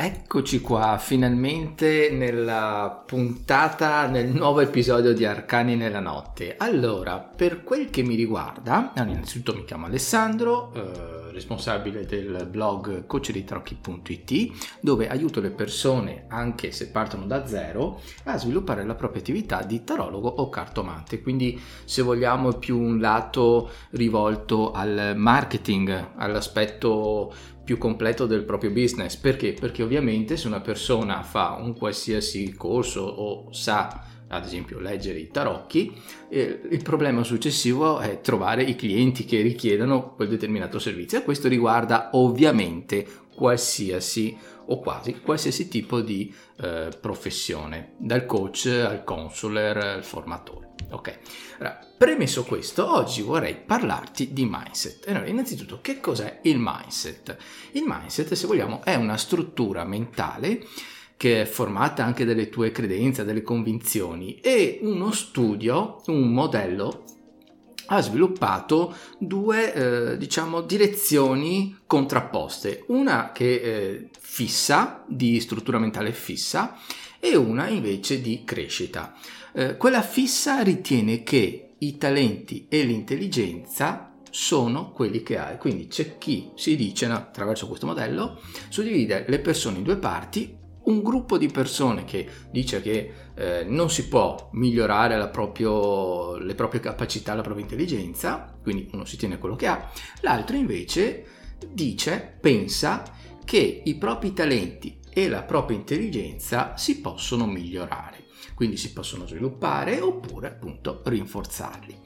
Eccoci qua, finalmente nella puntata, nel nuovo episodio di Arcani nella notte. Allora, per quel che mi riguarda, innanzitutto mi chiamo Alessandro, eh, responsabile del blog coachditrocchi.it, dove aiuto le persone, anche se partono da zero, a sviluppare la propria attività di tarologo o cartomante. Quindi, se vogliamo, più un lato rivolto al marketing, all'aspetto più completo del proprio business. Perché? Perché ovviamente se una persona fa un qualsiasi corso o sa ad esempio leggere i tarocchi, eh, il problema successivo è trovare i clienti che richiedono quel determinato servizio e questo riguarda ovviamente qualsiasi o quasi qualsiasi tipo di eh, professione, dal coach al consular al formatore. Ok, allora, premesso questo, oggi vorrei parlarti di mindset. Allora, innanzitutto, che cos'è il mindset? Il mindset, se vogliamo, è una struttura mentale che è formata anche dalle tue credenze, dalle convinzioni e uno studio, un modello ha sviluppato due eh, diciamo direzioni contrapposte una che eh, fissa di struttura mentale fissa e una invece di crescita eh, quella fissa ritiene che i talenti e l'intelligenza sono quelli che hai. Quindi c'è chi si dice no, attraverso questo modello suddivide le persone in due parti. Un gruppo di persone che dice che eh, non si può migliorare proprio, le proprie capacità, la propria intelligenza, quindi uno si tiene quello che ha, l'altro invece dice, pensa che i propri talenti e la propria intelligenza si possono migliorare quindi si possono sviluppare oppure appunto rinforzarli.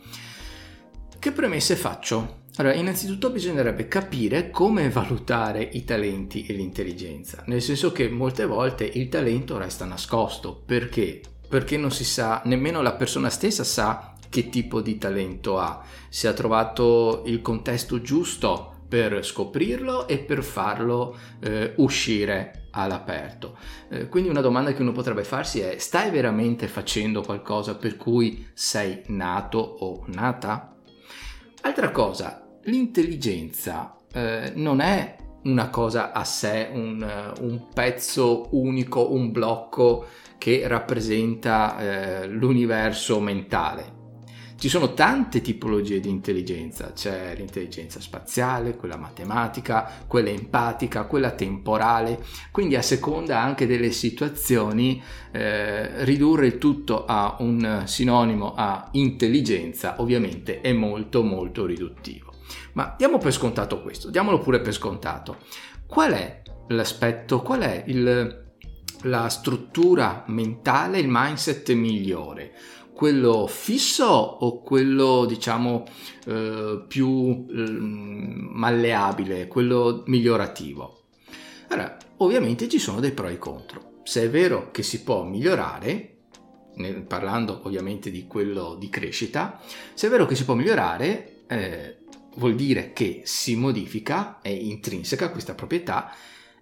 Che premesse faccio? Allora, innanzitutto bisognerebbe capire come valutare i talenti e l'intelligenza, nel senso che molte volte il talento resta nascosto, perché? Perché non si sa, nemmeno la persona stessa sa che tipo di talento ha, se ha trovato il contesto giusto per scoprirlo e per farlo eh, uscire all'aperto. Eh, quindi una domanda che uno potrebbe farsi è stai veramente facendo qualcosa per cui sei nato o nata? Altra cosa, l'intelligenza eh, non è una cosa a sé, un, un, pezzo unico, un blocco che rappresenta eh, l'universo mentale. Ci sono tante tipologie di intelligenza, c'è l'intelligenza spaziale, quella matematica, quella empatica, quella temporale, quindi a seconda anche delle situazioni eh, ridurre tutto a un sinonimo a intelligenza ovviamente è molto molto riduttivo. Ma diamo per scontato questo, diamolo pure per scontato. Qual è l'aspetto, qual è il, la struttura mentale, il mindset migliore? Quello fisso o quello diciamo eh, più eh, malleabile, quello migliorativo? Allora, ovviamente ci sono dei pro e contro. Se è vero che si può migliorare, nel, parlando ovviamente di quello di crescita, se è vero che si può migliorare, eh, vuol dire che si modifica, è intrinseca questa proprietà,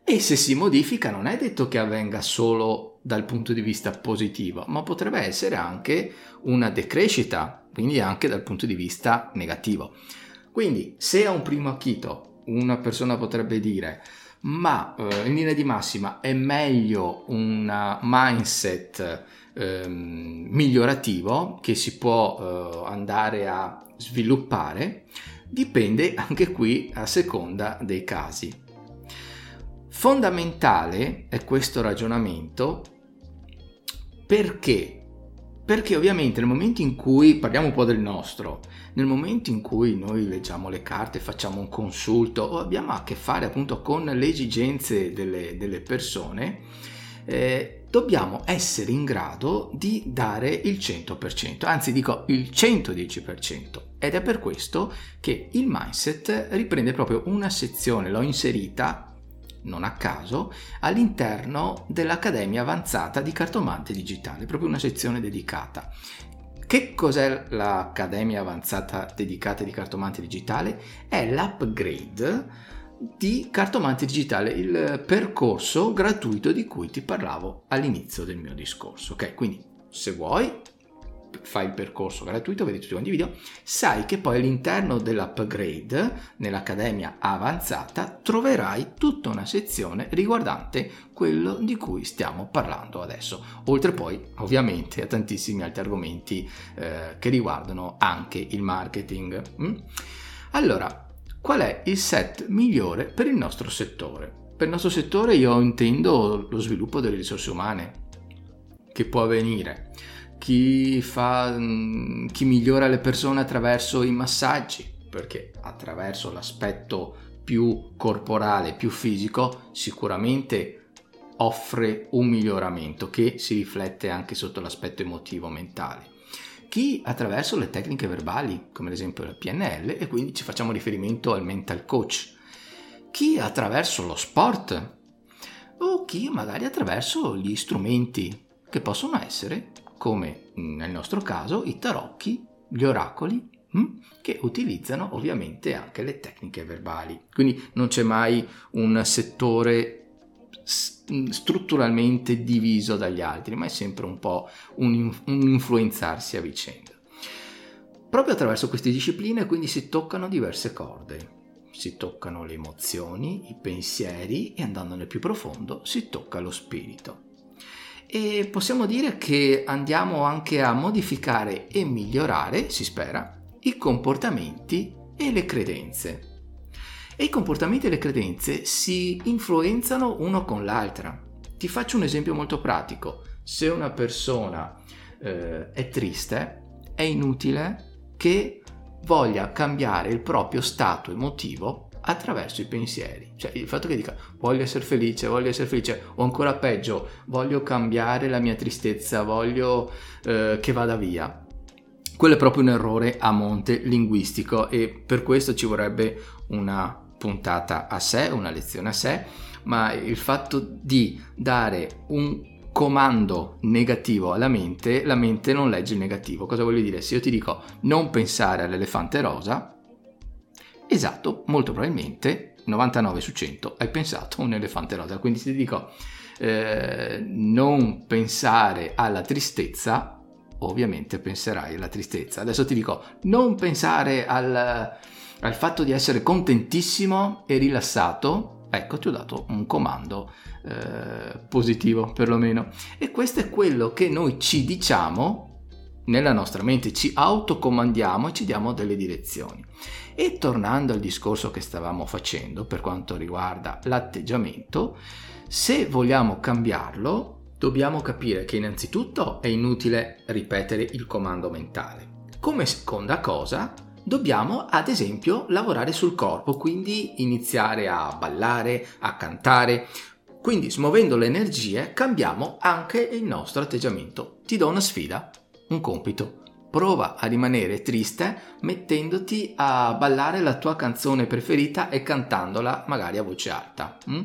e se si modifica non è detto che avvenga solo dal punto di vista positivo, ma potrebbe essere anche una decrescita, quindi anche dal punto di vista negativo. Quindi se a un primo acchito una persona potrebbe dire ma eh, in linea di massima è meglio un mindset eh, migliorativo che si può eh, andare a sviluppare, dipende anche qui a seconda dei casi. Fondamentale è questo ragionamento perché? Perché ovviamente nel momento in cui, parliamo un po' del nostro, nel momento in cui noi leggiamo le carte, facciamo un consulto o abbiamo a che fare appunto con le esigenze delle, delle persone, eh, dobbiamo essere in grado di dare il 100%, anzi dico il 110%. Ed è per questo che il mindset riprende proprio una sezione, l'ho inserita non a caso, all'interno dell'Accademia Avanzata di Cartomante Digitale, proprio una sezione dedicata. Che cos'è l'Accademia Avanzata dedicata di Cartomante Digitale? È l'upgrade di Cartomante Digitale, il percorso gratuito di cui ti parlavo all'inizio del mio discorso. Ok, quindi se vuoi fai il percorso gratuito, vedi tutti quanti i video, sai che poi all'interno dell'upgrade, nell'Accademia Avanzata, troverai tutta una sezione riguardante quello di cui stiamo parlando adesso, oltre poi ovviamente a tantissimi altri argomenti eh, che riguardano anche il marketing. Mm? Allora, qual è il set migliore per il nostro settore? Per il nostro settore io intendo lo sviluppo delle risorse umane che può avvenire chi, fa, mm, chi migliora le persone attraverso i massaggi, perché attraverso l'aspetto più corporale, più fisico, sicuramente offre un miglioramento che si riflette anche sotto l'aspetto emotivo mentale. Chi attraverso le tecniche verbali, come ad esempio la PNL, e quindi ci facciamo riferimento al mental coach. Chi attraverso lo sport o chi magari attraverso gli strumenti che possono essere come nel nostro caso i tarocchi, gli oracoli, hm, che utilizzano ovviamente anche le tecniche verbali. Quindi non c'è mai un settore strutturalmente diviso dagli altri, ma è sempre un po' un, un influenzarsi a vicenda. Proprio attraverso queste discipline quindi si toccano diverse corde, si toccano le emozioni, i pensieri e andando più profondo si tocca lo spirito e possiamo dire che andiamo anche a modificare e migliorare, si spera, i comportamenti e le credenze. E i comportamenti e le credenze si influenzano uno con l'altra. Ti faccio un esempio molto pratico. Se una persona eh, è triste, è inutile che voglia cambiare il proprio stato emotivo attraverso i pensieri. Cioè il fatto che dica voglio essere felice, voglio essere felice, o ancora peggio, voglio cambiare la mia tristezza, voglio eh, che vada via. Quello è proprio un errore a monte linguistico e per questo ci vorrebbe una puntata a sé, una lezione a sé, ma il fatto di dare un comando negativo alla mente, la mente non legge il negativo. Cosa voglio dire? Se io ti dico non pensare all'elefante rosa, Esatto, molto probabilmente 99 su 100 hai pensato a un elefante rosa. Quindi ti dico eh, non pensare alla tristezza, ovviamente penserai alla tristezza. Adesso ti dico non pensare al, al fatto di essere contentissimo e rilassato. Ecco, ti ho dato un comando eh, positivo perlomeno. E questo è quello che noi ci diciamo nella nostra mente, ci autocomandiamo e ci diamo delle direzioni. E tornando al discorso che stavamo facendo per quanto riguarda l'atteggiamento, se vogliamo cambiarlo, dobbiamo capire che innanzitutto è inutile ripetere il comando mentale. Come seconda cosa, dobbiamo ad esempio lavorare sul corpo, quindi iniziare a ballare, a cantare. Quindi smuovendo le energie cambiamo anche il nostro atteggiamento. Ti do una sfida, un compito prova a rimanere triste mettendoti a ballare la tua canzone preferita e cantandola magari a voce alta. Mm?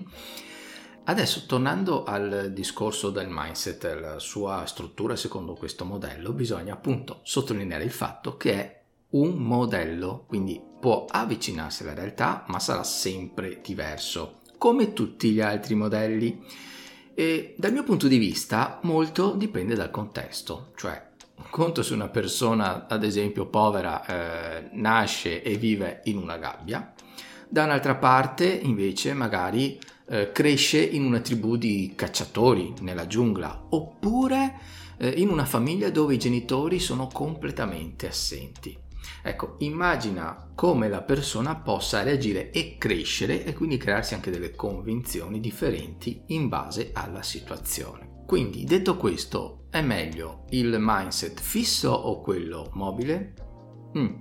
Adesso tornando al discorso del mindset, la sua struttura secondo questo modello, bisogna appunto sottolineare il fatto che è un modello, quindi può avvicinarsi alla realtà, ma sarà sempre diverso, come tutti gli altri modelli. E dal mio punto di vista molto dipende dal contesto, cioè conto se una persona, ad esempio povera, eh, nasce e vive in una gabbia, da un'altra parte invece magari eh, cresce in una tribù di cacciatori nella giungla, oppure eh, in una famiglia dove i genitori sono completamente assenti. Ecco, immagina come la persona possa reagire e crescere e quindi crearsi anche delle convinzioni differenti in base alla situazione. Quindi, detto questo, è meglio il mindset fisso o quello mobile? Mm.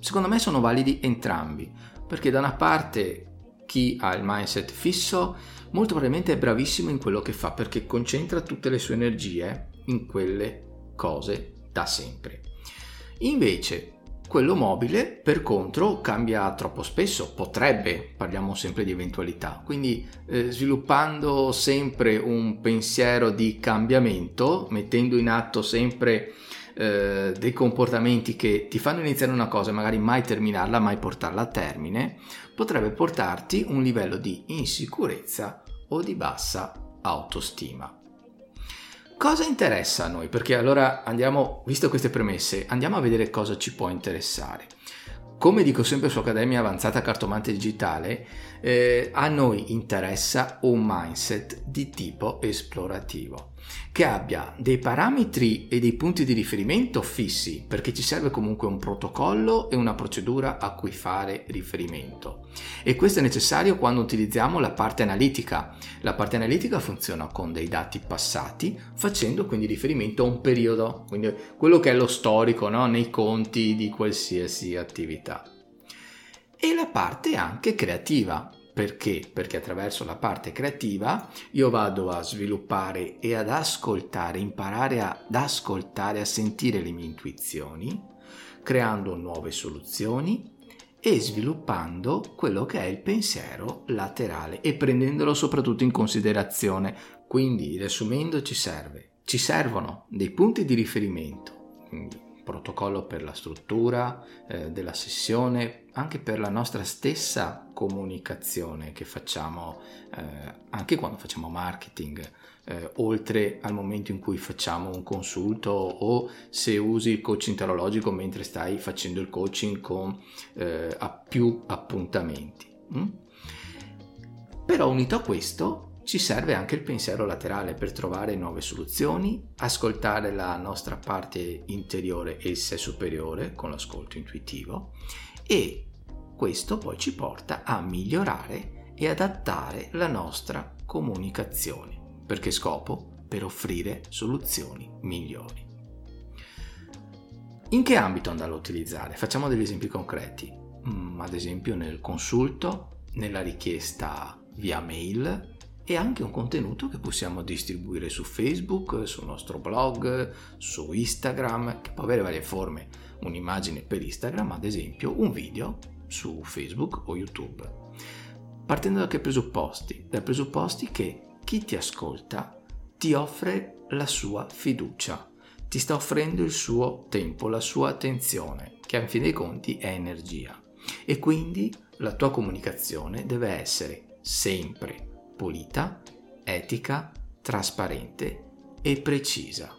Secondo me sono validi entrambi, perché da una parte chi ha il mindset fisso molto probabilmente è bravissimo in quello che fa perché concentra tutte le sue energie in quelle cose da sempre. Invece Quello mobile, per contro, cambia troppo spesso, potrebbe, parliamo sempre di eventualità, quindi eh, sviluppando sempre un pensiero di cambiamento, mettendo in atto sempre eh, dei comportamenti che ti fanno iniziare una cosa e magari mai terminarla, mai portarla a termine, potrebbe portarti un livello di insicurezza o di bassa autostima. Cosa interessa a noi? Perché allora andiamo, visto queste premesse, andiamo a vedere cosa ci può interessare. Come dico sempre su Accademia Avanzata Cartomante Digitale, eh, a noi interessa un mindset di tipo esplorativo che abbia dei parametri e dei punti di riferimento fissi, perché ci serve comunque un protocollo e una procedura a cui fare riferimento. E questo è necessario quando utilizziamo la parte analitica. La parte analitica funziona con dei dati passati, facendo quindi riferimento a un periodo, quindi quello che è lo storico no? nei conti di qualsiasi attività. E la parte anche creativa, perché? Perché attraverso la parte creativa io vado a sviluppare e ad ascoltare, imparare ad ascoltare, a sentire le mie intuizioni, creando nuove soluzioni e sviluppando quello che è il pensiero laterale e prendendolo soprattutto in considerazione. Quindi, riassumendo, ci serve, ci servono dei punti di riferimento, protocollo per la struttura eh, della sessione, anche per la nostra stessa comunicazione che facciamo eh, anche quando facciamo marketing, eh, oltre al momento in cui facciamo un consulto o se usi il coaching terologico mentre stai facendo il coaching con eh, a più appuntamenti. Mm? Però unito a questo ci serve anche il pensiero laterale per trovare nuove soluzioni, ascoltare la nostra parte interiore e il sé superiore con l'ascolto intuitivo e questo poi ci porta a migliorare e adattare la nostra comunicazione. Per che scopo? Per offrire soluzioni migliori. In che ambito andarlo a utilizzare? Facciamo degli esempi concreti. Mm, ad esempio nel consulto, nella richiesta via mail, e anche un contenuto che possiamo distribuire su Facebook, sul nostro blog, su Instagram, che può avere varie forme, un'immagine per Instagram, ad esempio un video su Facebook o YouTube. Partendo da che presupposti? Dai presupposti che chi ti ascolta ti offre la sua fiducia, ti sta offrendo il suo tempo, la sua attenzione, che a fin dei conti è energia. E quindi la tua comunicazione deve essere sempre pulita, etica, trasparente e precisa.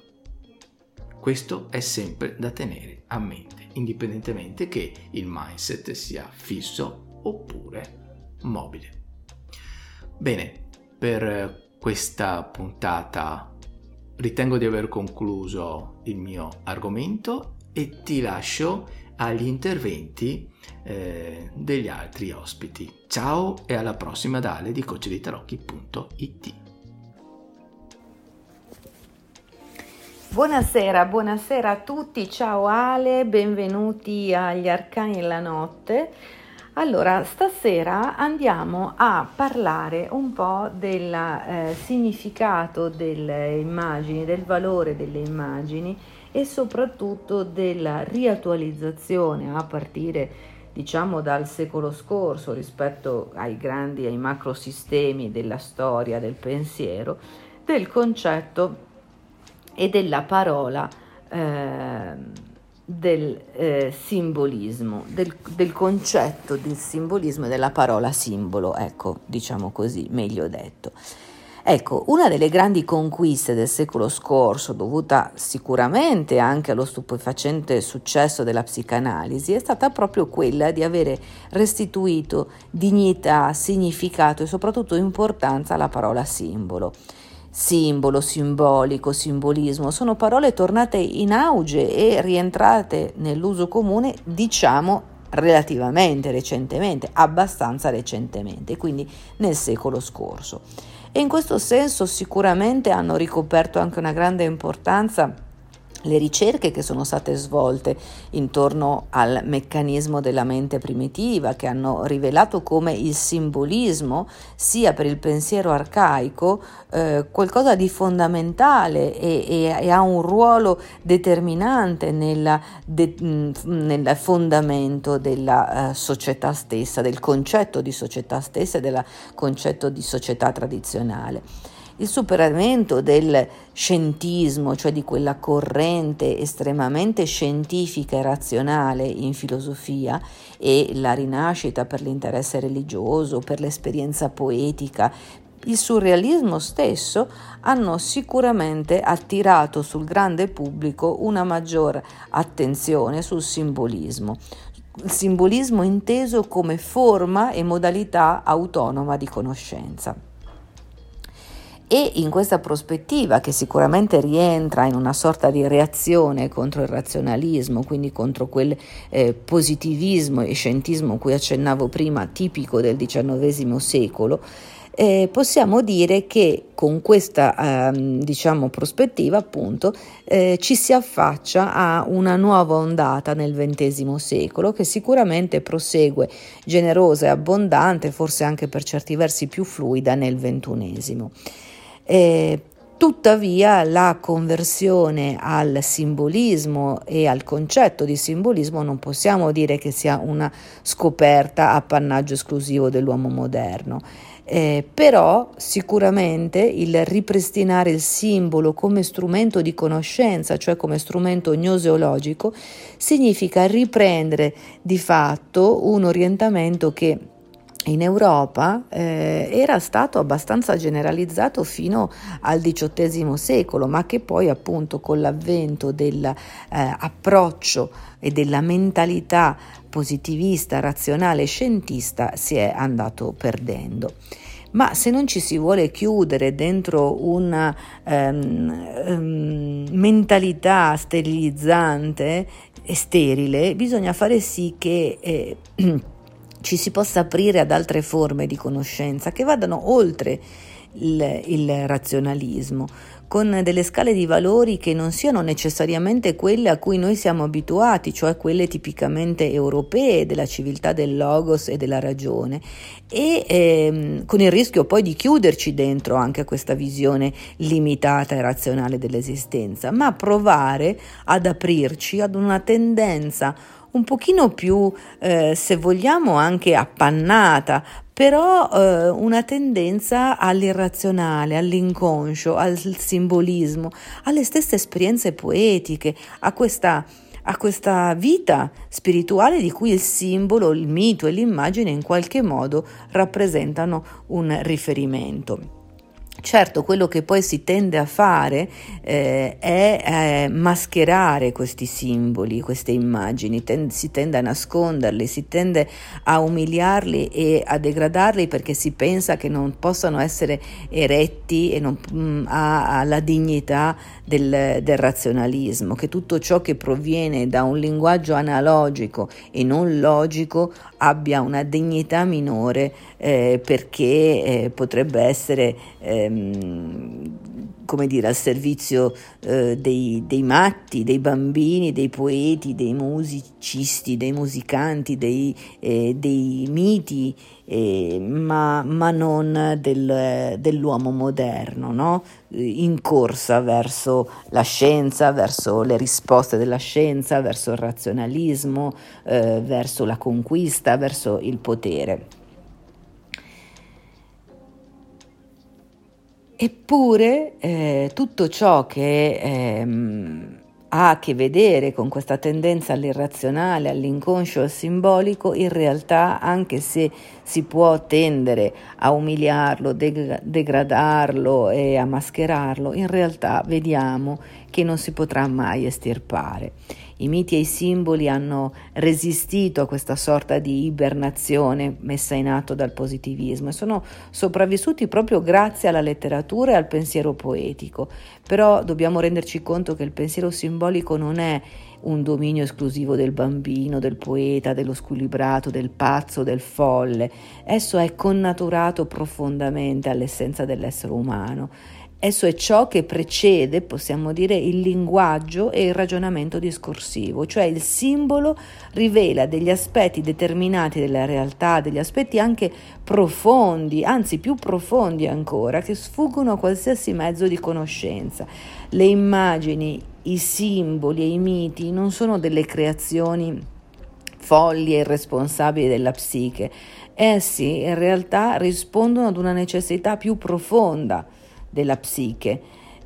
Questo è sempre da tenere a mente, indipendentemente che il mindset sia fisso oppure mobile. Bene, per questa puntata ritengo di aver concluso il mio argomento e ti lascio agli interventi eh, degli altri ospiti. Ciao e alla prossima da Ale di coacheditarocchi.it. Buonasera, buonasera a tutti, ciao Ale, benvenuti agli Arcani della Notte. Allora, stasera andiamo a parlare un po' del eh, significato delle immagini, del valore delle immagini e soprattutto della riattualizzazione a partire diciamo dal secolo scorso rispetto ai grandi, ai macrosistemi della storia, del pensiero, del concetto e della parola eh, del eh, simbolismo, del, del, concetto del simbolismo e della parola simbolo, ecco, diciamo così, meglio detto. Ecco, una delle grandi conquiste del secolo scorso, dovuta sicuramente anche allo stupefacente successo della psicanalisi, è stata proprio quella di avere restituito dignità, significato e soprattutto importanza alla parola simbolo. Simbolo, simbolico, simbolismo sono parole tornate in auge e rientrate nell'uso comune, diciamo relativamente recentemente, abbastanza recentemente, quindi nel secolo scorso e in questo senso sicuramente hanno ricoperto anche una grande importanza le ricerche che sono state svolte intorno al meccanismo della mente primitiva, che hanno rivelato come il simbolismo sia per il pensiero arcaico eh, qualcosa di fondamentale e, e, e, ha un ruolo determinante nella, de, nel fondamento della uh, società stessa, del concetto di società stessa e del concetto di società tradizionale il superamento del scientismo, cioè di quella corrente estremamente scientifica e razionale in filosofia e la rinascita per l'interesse religioso, per l'esperienza poetica, il surrealismo stesso hanno sicuramente attirato sul grande pubblico una maggior attenzione sul simbolismo, il simbolismo inteso come forma e modalità autonoma di conoscenza. E in questa prospettiva, che sicuramente rientra in una sorta di reazione contro il razionalismo, quindi contro quel eh, positivismo e scientismo cui accennavo prima, tipico del XIX secolo, eh, possiamo dire che con questa eh, diciamo, prospettiva appunto eh, ci si affaccia a una nuova ondata nel XX secolo che sicuramente prosegue generosa e abbondante, forse anche per certi versi più fluida nel XXI. Eh, Tuttavia la conversione al simbolismo e al concetto di simbolismo non possiamo dire che sia una scoperta appannaggio esclusivo dell'uomo moderno. Eh, però sicuramente il ripristinare il simbolo come strumento di conoscenza, cioè come strumento gnoseologico, significa riprendere di fatto un orientamento che in Europa eh, era stato abbastanza generalizzato fino al XVIII secolo, ma che poi appunto con l'avvento dell'approccio eh, e della mentalità positivista, razionale e scientista si è andato perdendo. Ma se non ci si vuole chiudere dentro una um, um, mentalità sterilizzante e sterile, bisogna fare sì che eh, ci si possa aprire ad altre forme di conoscenza che vadano oltre il, il, razionalismo, con delle scale di valori che non siano necessariamente quelle a cui noi siamo abituati, cioè quelle tipicamente europee della civiltà del logos e della ragione, e ehm, con il rischio poi di chiuderci dentro anche a questa visione limitata e razionale dell'esistenza, ma provare ad aprirci ad una tendenza un pochino più, eh, se vogliamo, anche appannata, però eh, una tendenza all'irrazionale, all'inconscio, al simbolismo, alle stesse esperienze poetiche, a questa a questa vita spirituale di cui il simbolo, il mito e l'immagine in qualche modo rappresentano un riferimento. Certo, quello che poi si tende a fare eh, è eh, mascherare questi simboli, queste immagini, ten- si tende a nasconderli, si tende a umiliarli e a degradarli perché si pensa che non possano essere eretti e non mh, mm, ha, ha, la dignità del, del razionalismo, che tutto ciò che proviene da un linguaggio analogico e non logico abbia una dignità minore eh, perché eh, potrebbe essere ehm, come dire, al servizio eh, dei, dei, matti, dei bambini, dei poeti, dei musicisti, dei musicanti, dei, eh, dei miti, eh, ma, ma, non del, dell'uomo moderno, no? in corsa verso la scienza, verso le risposte della scienza, verso il razionalismo, eh, verso la conquista, verso il potere. Eppure eh, tutto ciò che ehm, ha a che vedere con questa tendenza all'irrazionale, all'inconscio, al simbolico, in realtà anche se si può tendere a umiliarlo, deg- degradarlo e a mascherarlo, in realtà vediamo che non si potrà mai estirpare. I miti e i simboli hanno resistito a questa sorta di ibernazione messa in atto dal positivismo e sono sopravvissuti proprio grazie alla letteratura e al pensiero poetico. Però dobbiamo renderci conto che il pensiero simbolico non è un dominio esclusivo del bambino, del poeta, dello squilibrato, del pazzo, del folle. Esso è connaturato profondamente all'essenza dell'essere umano Esso è ciò che precede, possiamo dire, il linguaggio e il ragionamento discorsivo, cioè il simbolo rivela degli aspetti determinati della realtà, degli aspetti anche profondi, anzi più profondi ancora, che sfuggono a qualsiasi mezzo di conoscenza. Le immagini, i simboli e i miti non sono delle creazioni folli e irresponsabili della psiche, essi in realtà rispondono ad una necessità più profonda della psiche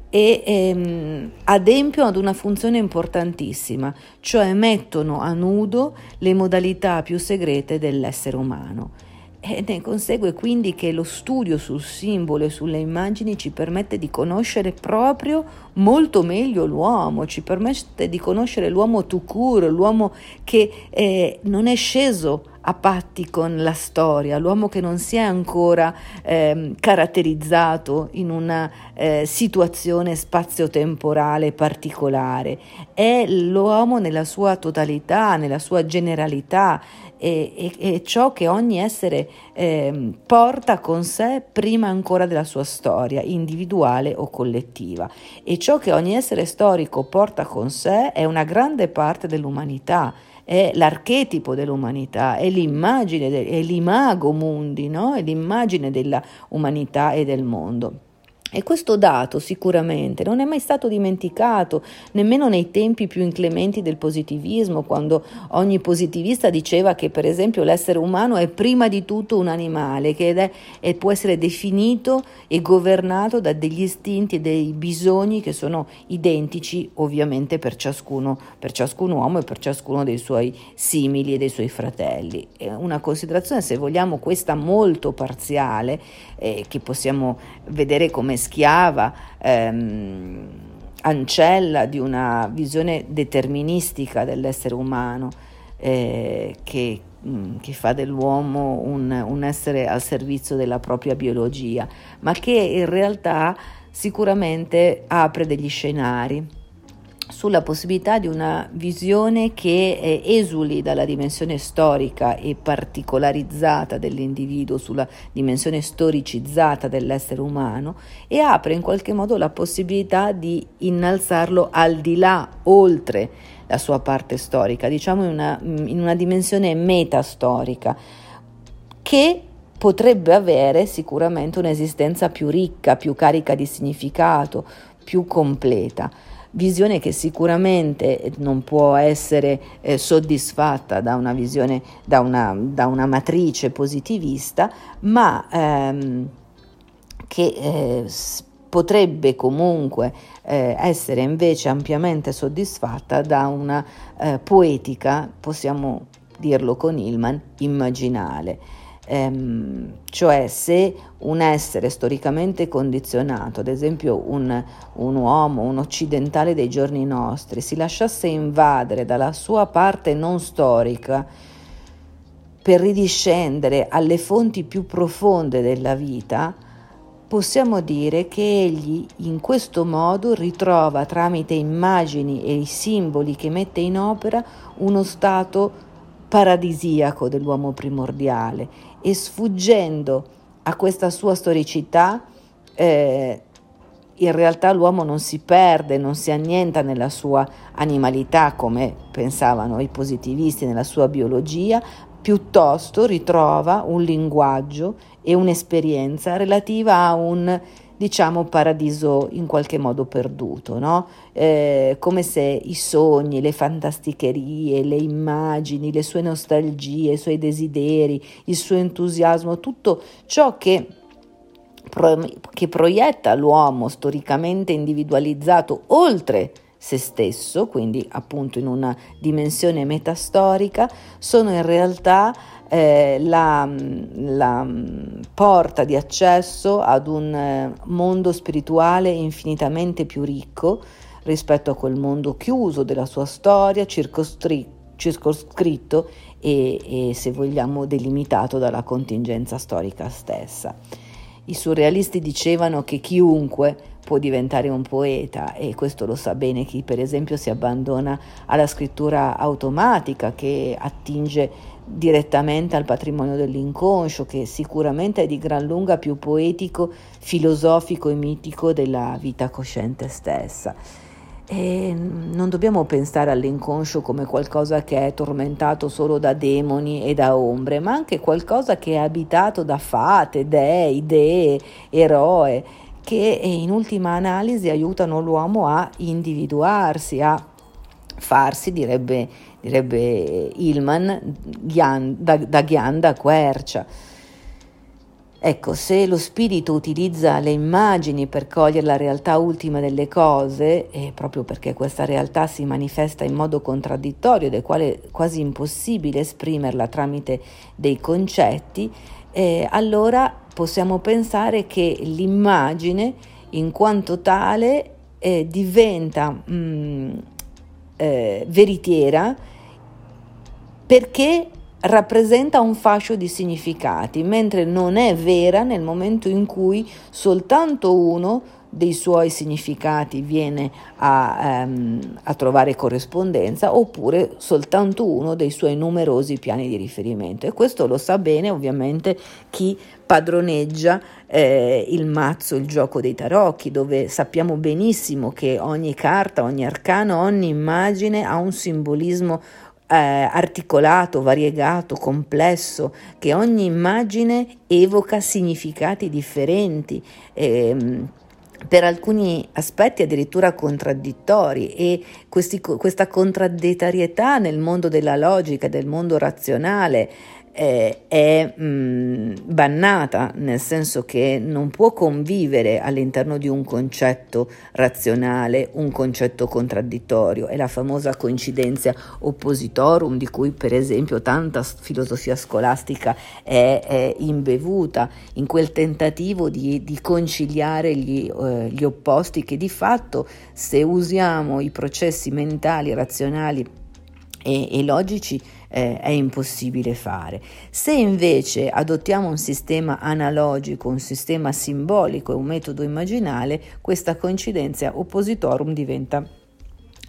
e ehm, adempiono ad una funzione importantissima, cioè mettono a nudo le modalità più segrete dell'essere umano. E ne consegue quindi che lo studio sul simbolo e sulle immagini ci permette di conoscere proprio molto meglio l'uomo, ci permette di conoscere l'uomo tout court, l'uomo che eh, non è sceso a patti con la storia, l'uomo che non si è ancora eh, caratterizzato in una eh, situazione spazio-temporale particolare, è l'uomo nella sua totalità, nella sua generalità e, e, e ciò che ogni essere eh, porta con sé prima ancora della sua storia, individuale o collettiva. E ciò che ogni essere storico porta con sé è una grande parte dell'umanità è l'archetipo dell'umanità, è l'immagine, è l'imago mundi, no? è l'immagine dell'umanità e del mondo. E questo dato sicuramente non è mai stato dimenticato, nemmeno nei tempi più inclementi del positivismo, quando ogni positivista diceva che per esempio l'essere umano è prima di tutto un animale, che è, e può essere definito e governato da degli istinti e dei bisogni che sono identici ovviamente per ciascuno, per ciascun uomo e per ciascuno dei suoi simili e dei suoi fratelli. È una considerazione, se vogliamo, questa molto parziale, eh, che possiamo vedere come schiava, ehm, ancella di una visione deterministica dell'essere umano eh, che, mm, che, fa dell'uomo un, un essere al servizio della propria biologia, ma che in realtà sicuramente apre degli scenari sulla possibilità di una visione che eh, esuli dalla dimensione storica e particolarizzata dell'individuo, sulla dimensione storicizzata dell'essere umano e apre in qualche modo la possibilità di innalzarlo al di là, oltre la sua parte storica, diciamo in una, in una dimensione metastorica, che potrebbe avere sicuramente un'esistenza più ricca, più carica di significato, più completa visione che sicuramente non può essere eh, soddisfatta da una visione, da una, da una matrice positivista, ma ehm, che eh, potrebbe comunque eh, essere invece ampiamente soddisfatta da una eh, poetica, possiamo dirlo con Hillman, immaginale ehm, cioè se un essere storicamente condizionato, ad esempio un, un uomo, un occidentale dei giorni nostri, si lasciasse invadere dalla sua parte non storica per ridiscendere alle fonti più profonde della vita, possiamo dire che egli in questo modo ritrova tramite immagini e i simboli che mette in opera uno stato paradisiaco dell'uomo primordiale e sfuggendo a questa sua storicità, eh, in realtà l'uomo non si perde, non si annienta nella sua animalità come pensavano i positivisti, nella sua biologia, piuttosto ritrova un linguaggio e un'esperienza relativa a un diciamo paradiso in qualche modo perduto, no? eh, come se i sogni, le fantasticherie, le immagini, le sue nostalgie, i suoi desideri, il suo entusiasmo, tutto ciò che, che proietta l'uomo storicamente individualizzato oltre se stesso, quindi appunto in una dimensione metastorica, sono in realtà eh, la, la, porta di accesso ad un eh, mondo spirituale infinitamente più ricco rispetto a quel mondo chiuso della sua storia, circoscritto e, e se vogliamo delimitato dalla contingenza storica stessa. I surrealisti dicevano che chiunque può diventare un poeta e questo lo sa bene chi per esempio si abbandona alla scrittura automatica che attinge direttamente al patrimonio dell'inconscio che sicuramente è di gran lunga più poetico, filosofico e mitico della vita cosciente stessa. E non dobbiamo pensare all'inconscio come qualcosa che è tormentato solo da demoni e da ombre, ma anche qualcosa che è abitato da fate, dei, dee, eroe, che in ultima analisi aiutano l'uomo a individuarsi, a farsi, direbbe, direbbe Ilman, da, da ghianda a quercia. Ecco, se lo spirito utilizza le immagini per cogliere la realtà ultima delle cose, e proprio perché questa realtà si manifesta in modo contraddittorio ed è quasi impossibile esprimerla tramite dei concetti, eh, allora possiamo pensare che l'immagine, in quanto tale, eh, diventa mh, mm, eh, veritiera perché rappresenta un fascio di significati, mentre non è vera nel momento in cui soltanto uno dei suoi significati viene a, um, a, trovare corrispondenza oppure soltanto uno dei suoi numerosi piani di riferimento. E questo lo sa bene ovviamente chi padroneggia eh, il mazzo, il gioco dei tarocchi, dove sappiamo benissimo che ogni carta, ogni arcano, ogni immagine ha un simbolismo eh, articolato, variegato, complesso, che ogni immagine evoca significati differenti. Eh, per alcuni aspetti addirittura contraddittori e questi, questa contraddittorietà nel mondo della logica, del mondo razionale, eh, è mh, bannata, nel senso che non può convivere all'interno di un concetto razionale un concetto contraddittorio. È la famosa coincidenza oppositorum di cui per esempio tanta filosofia scolastica è, è imbevuta in quel tentativo di, di conciliare gli, eh, gli opposti che di fatto se usiamo i processi mentali, razionali e, e logici eh, è impossibile fare. Se invece adottiamo un sistema analogico, un sistema simbolico e un metodo immaginale, questa coincidenza oppositorum diventa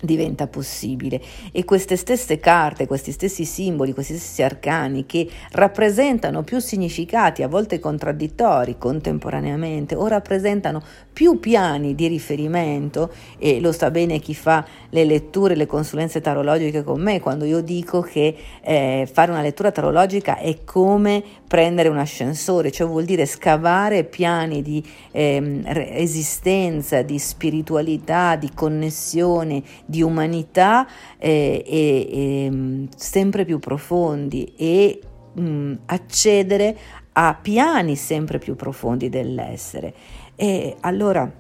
diventa possibile. E queste stesse carte, questi stessi simboli, questi stessi arcani che rappresentano più significati, a volte contraddittori contemporaneamente, o rappresentano più piani di riferimento, e lo sa bene chi fa le letture, le consulenze tarologiche con me, quando io dico che eh, fare una lettura tarologica è come prendere un ascensore, cioè vuol dire scavare piani di eh, esistenza, di spiritualità, di connessione, di umanità eh, e, e, sempre più profondi e mh, accedere a piani sempre più profondi dell'essere. E allora,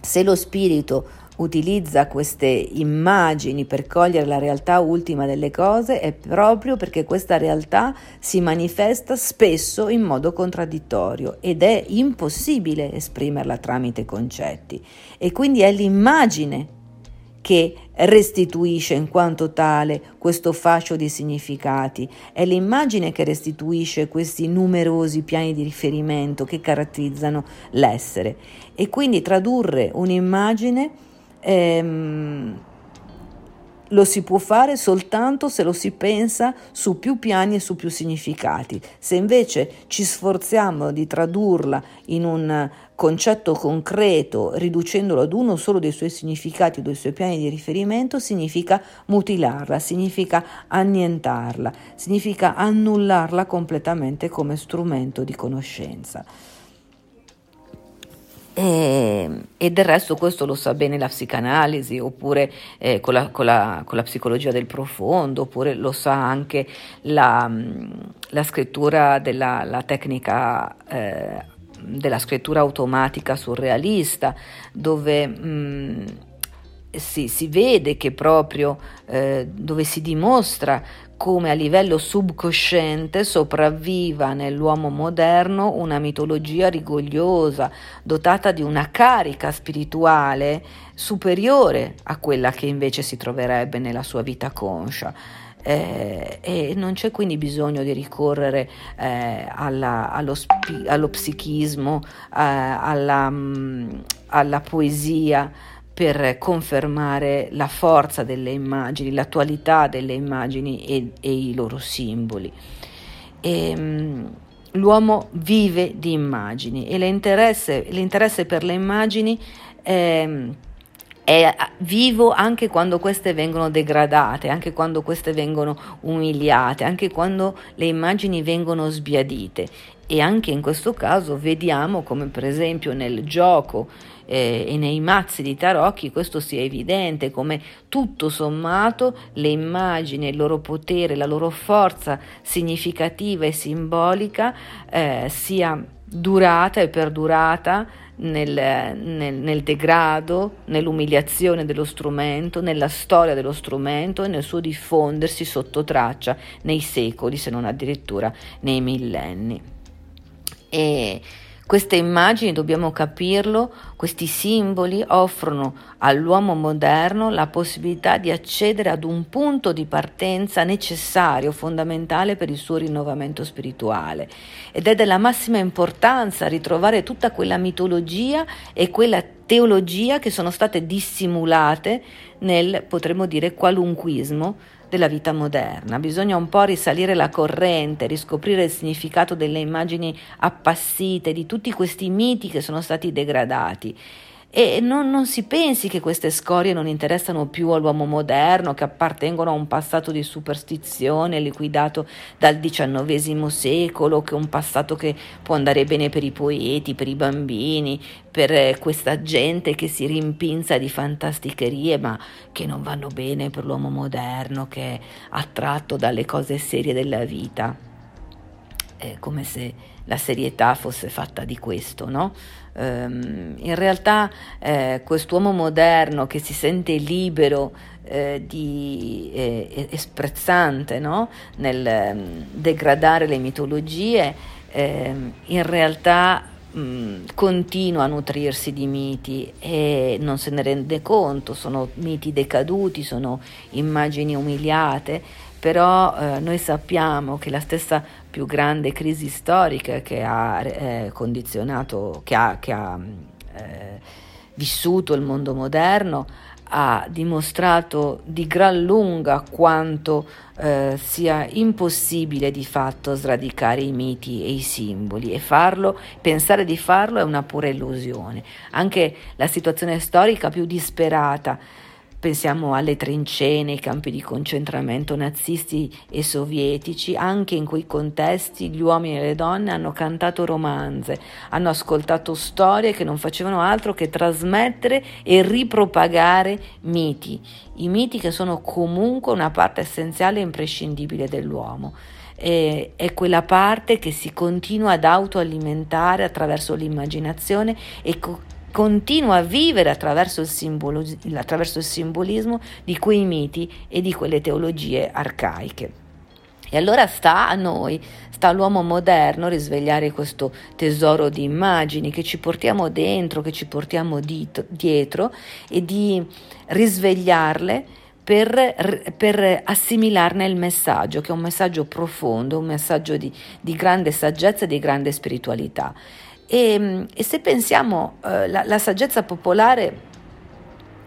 se lo spirito utilizza queste immagini per cogliere la realtà ultima delle cose è proprio perché questa realtà si manifesta spesso in modo contraddittorio ed è impossibile esprimerla tramite concetti e quindi è l'immagine che restituisce in quanto tale questo fascio di significati, è l'immagine che restituisce questi numerosi piani di riferimento che caratterizzano l'essere e quindi tradurre un'immagine ehm, lo si può fare soltanto se lo si pensa su più piani e su più significati. Se invece ci sforziamo di tradurla in un concetto concreto, riducendolo ad uno solo dei suoi significati o dei suoi piani di riferimento, significa mutilarla, significa annientarla, significa annullarla completamente come strumento di conoscenza. E, e, del resto questo lo sa bene la psicanalisi, oppure eh, con, la, con, la, con, la, psicologia del profondo, oppure lo sa anche la, la scrittura della la tecnica eh, della scrittura automatica surrealista, dove mh, si, si, vede che proprio eh, dove si dimostra come a livello subconsciente sopravviva nell'uomo moderno una mitologia rigogliosa, dotata di una carica spirituale superiore a quella che invece si troverebbe nella sua vita conscia. Eh, e non c'è quindi bisogno di ricorrere eh, alla, allo, spi, allo, psichismo, eh, alla, mh, mm, alla poesia per confermare la forza delle immagini, l'attualità delle immagini e, e i loro simboli. E, ehm, mh, l'uomo vive di immagini e l'interesse, l'interesse per le immagini è è vivo anche quando queste vengono degradate, anche quando queste vengono umiliate, anche quando le immagini vengono sbiadite. E anche in questo caso vediamo come per esempio nel gioco eh, e nei mazzi di tarocchi questo sia evidente, come tutto sommato le immagini, il loro potere, la loro forza significativa e simbolica eh, sia durata e perdurata nel, nel, nel, degrado, nell'umiliazione dello strumento, nella storia dello strumento e nel suo diffondersi sotto traccia nei secoli, se non addirittura nei millenni. E queste immagini, dobbiamo capirlo, questi simboli offrono all'uomo moderno la possibilità di accedere ad un punto di partenza necessario, fondamentale per il suo rinnovamento spirituale. Ed è della massima importanza ritrovare tutta quella mitologia e quella teologia che sono state dissimulate nel, potremmo dire, qualunquismo della vita moderna. Bisogna un po' risalire la corrente, riscoprire il significato delle immagini appassite, di tutti questi miti che sono stati degradati. E non, non, si pensi che queste scorie non interessano più all'uomo moderno, che appartengono a un passato di superstizione liquidato dal XIX secolo, che è un passato che può andare bene per i poeti, per i bambini, per eh, questa gente che si rimpinza di fantasticherie, ma che non vanno bene per l'uomo moderno, che è attratto dalle cose serie della vita. È come se la serietà fosse fatta di questo, no? Um, in realtà eh, quest'uomo moderno che si sente libero eh, di, eh, e sprezzante no? nel um, degradare le mitologie, ehm, in realtà um, continua a nutrirsi di miti e non se ne rende conto, sono miti decaduti, sono immagini umiliate, però eh, noi sappiamo che la stessa più grande crisi storica che ha eh, condizionato, che ha, che ha eh, vissuto il mondo moderno, ha dimostrato di gran lunga quanto eh, sia impossibile di fatto sradicare i miti e i simboli e farlo, pensare di farlo è una pura illusione. Anche la situazione storica più disperata Pensiamo alle trincee nei campi di concentramento nazisti e sovietici, anche in quei contesti gli uomini e le donne hanno cantato romanze, hanno ascoltato storie che non facevano altro che trasmettere e ripropagare miti, i miti che sono comunque una parte essenziale e imprescindibile dell'uomo. è quella parte che si continua ad autoalimentare attraverso l'immaginazione e continua a vivere attraverso il, simbolo, attraverso il simbolismo di quei miti e di quelle teologie arcaiche. E allora sta a noi, sta all'uomo moderno risvegliare questo tesoro di immagini che ci portiamo dentro, che ci portiamo dito, dietro e di risvegliarle per, per, assimilarne il messaggio, che è un messaggio profondo, un messaggio di, di grande saggezza e di grande spiritualità. E, ehm, e se pensiamo, eh, la, la saggezza popolare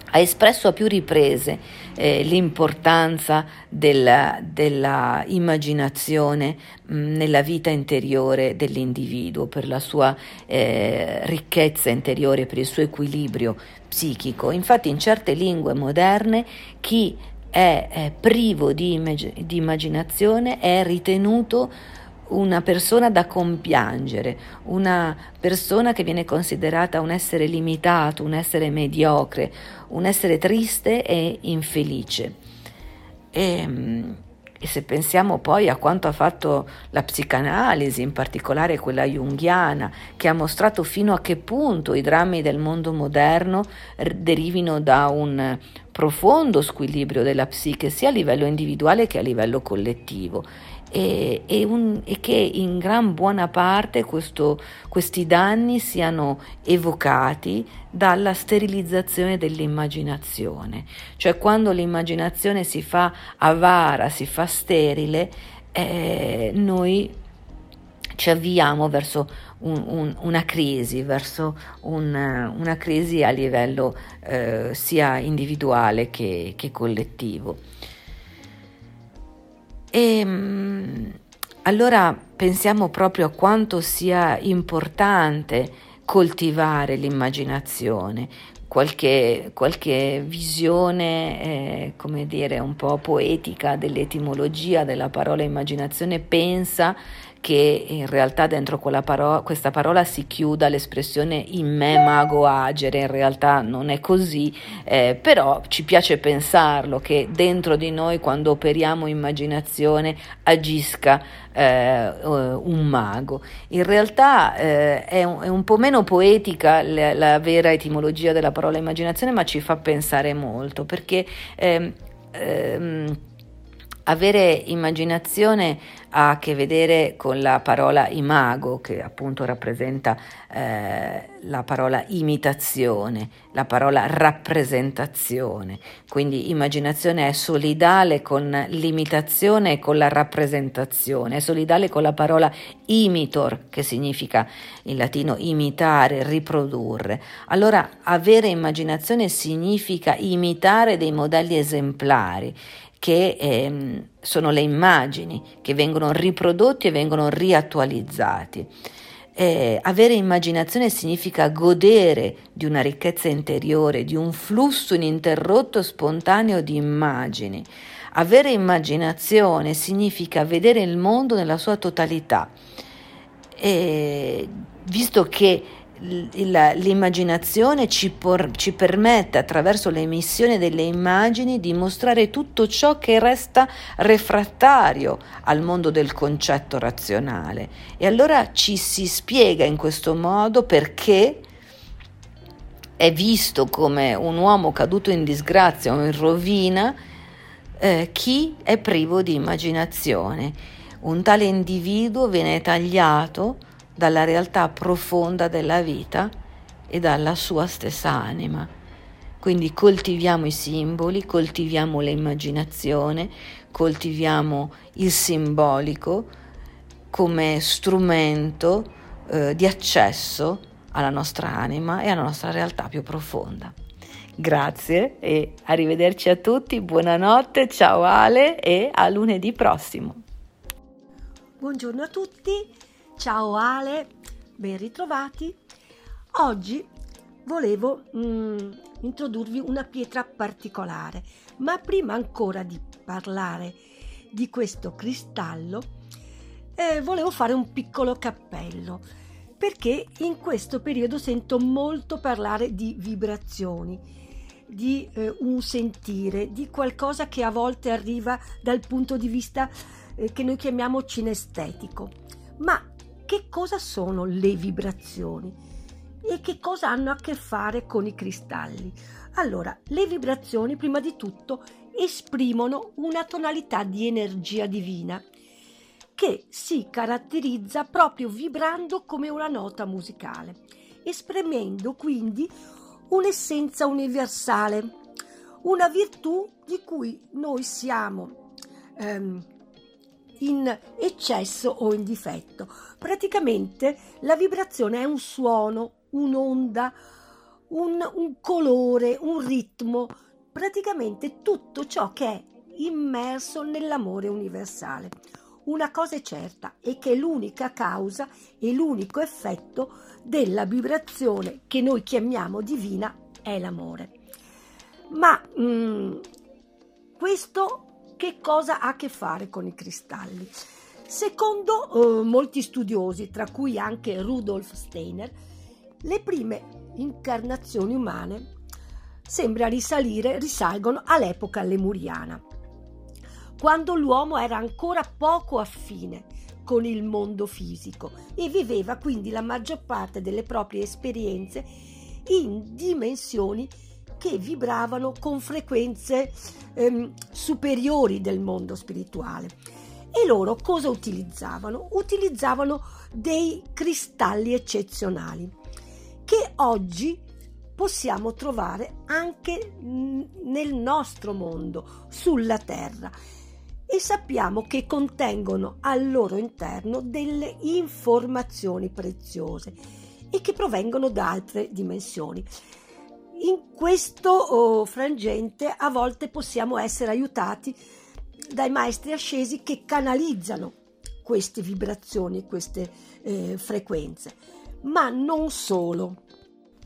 ha espresso a più riprese eh, l'importanza della, della immaginazione mh, nella vita interiore dell'individuo, per la sua eh, ricchezza interiore, per il suo equilibrio psichico. Infatti in certe lingue moderne chi è, è privo di, immag- di immaginazione è ritenuto una persona da compiangere, una persona che viene considerata un essere limitato, un essere mediocre, un essere triste e infelice. E, mm, e se pensiamo poi a quanto ha fatto la psicanalisi, in particolare quella junghiana, che ha mostrato fino a che punto i drammi del mondo moderno derivino da un profondo squilibrio della psiche sia a livello individuale che a livello collettivo e, e, un, e, che in gran buona parte questo, questi danni siano evocati dalla sterilizzazione dell'immaginazione, cioè quando l'immaginazione si fa avara, si fa sterile, eh, noi ci avviamo verso un, un, una crisi, verso un, una crisi a livello eh, sia individuale che, che collettivo. E ehm, allora pensiamo proprio a quanto sia importante coltivare l'immaginazione, qualche, qualche visione, eh, come dire, un po' poetica dell'etimologia della parola immaginazione pensa che in realtà dentro parola, questa parola si chiuda l'espressione in me mago agere, in realtà non è così, eh, però ci piace pensarlo che dentro di noi quando operiamo immaginazione agisca eh, un mago. In realtà eh, è, un, è, un, po' meno poetica la, la, vera etimologia della parola immaginazione, ma ci fa pensare molto perché... Ehm, ehm, avere immaginazione ha a che vedere con la parola imago, che appunto rappresenta eh, la parola imitazione, la parola rappresentazione. Quindi immaginazione è solidale con l'imitazione e con la rappresentazione, è solidale con la parola imitor, che significa in latino imitare, riprodurre. Allora avere immaginazione significa imitare dei modelli esemplari che ehm, sono le immagini che vengono riprodotti e vengono riattualizzati. Eh, avere immaginazione significa godere di una ricchezza interiore, di un flusso ininterrotto spontaneo di immagini. Avere immaginazione significa vedere il mondo nella sua totalità. E, visto che l'immaginazione ci, por, ci, permette attraverso l'emissione delle immagini di mostrare tutto ciò che resta refrattario al mondo del concetto razionale e allora ci si spiega in questo modo perché è visto come un uomo caduto in disgrazia o in rovina eh, chi è privo di immaginazione. Un tale individuo viene tagliato dalla realtà profonda della vita e dalla sua stessa anima. Quindi coltiviamo i simboli, coltiviamo l'immaginazione, coltiviamo il simbolico come strumento eh, di accesso alla nostra anima e alla nostra realtà più profonda. Grazie e arrivederci a tutti, buonanotte, ciao Ale e a lunedì prossimo. Buongiorno a tutti Ciao Ale, ben ritrovati. Oggi volevo mm, introdurvi una pietra particolare, ma prima ancora di parlare di questo cristallo, eh, volevo fare un piccolo cappello, perché in questo periodo sento molto parlare di vibrazioni, di eh, un sentire, di qualcosa che a volte arriva dal punto di vista eh, che noi chiamiamo cinestetico. Ma che cosa sono le vibrazioni e che cosa hanno a che fare con i cristalli. Allora, le vibrazioni prima di tutto esprimono una tonalità di energia divina che si caratterizza proprio vibrando come una nota musicale, esprimendo quindi un'essenza universale, una virtù di cui noi siamo ehm, in eccesso o in difetto. Praticamente la vibrazione è un suono, un'onda, un, un colore, un ritmo, praticamente tutto ciò che è immerso nell'amore universale. Una cosa è certa è che l'unica causa e l'unico effetto della vibrazione che noi chiamiamo divina è l'amore. Ma mh, mm, questo che cosa ha a che fare con i cristalli? Secondo eh, molti studiosi, tra cui anche Rudolf Steiner, le prime incarnazioni umane sembra risalire, risalgono all'epoca lemuriana, quando l'uomo era ancora poco affine con il mondo fisico e viveva quindi la maggior parte delle proprie esperienze in dimensioni che vibravano con frequenze ehm, superiori del mondo spirituale. E loro cosa utilizzavano? Utilizzavano dei cristalli eccezionali che oggi possiamo trovare anche nel nostro mondo, sulla Terra e sappiamo che contengono al loro interno delle informazioni preziose e che provengono da altre dimensioni. In questo oh, frangente a volte possiamo essere aiutati dai maestri ascesi che canalizzano queste vibrazioni, queste eh, frequenze, ma non solo.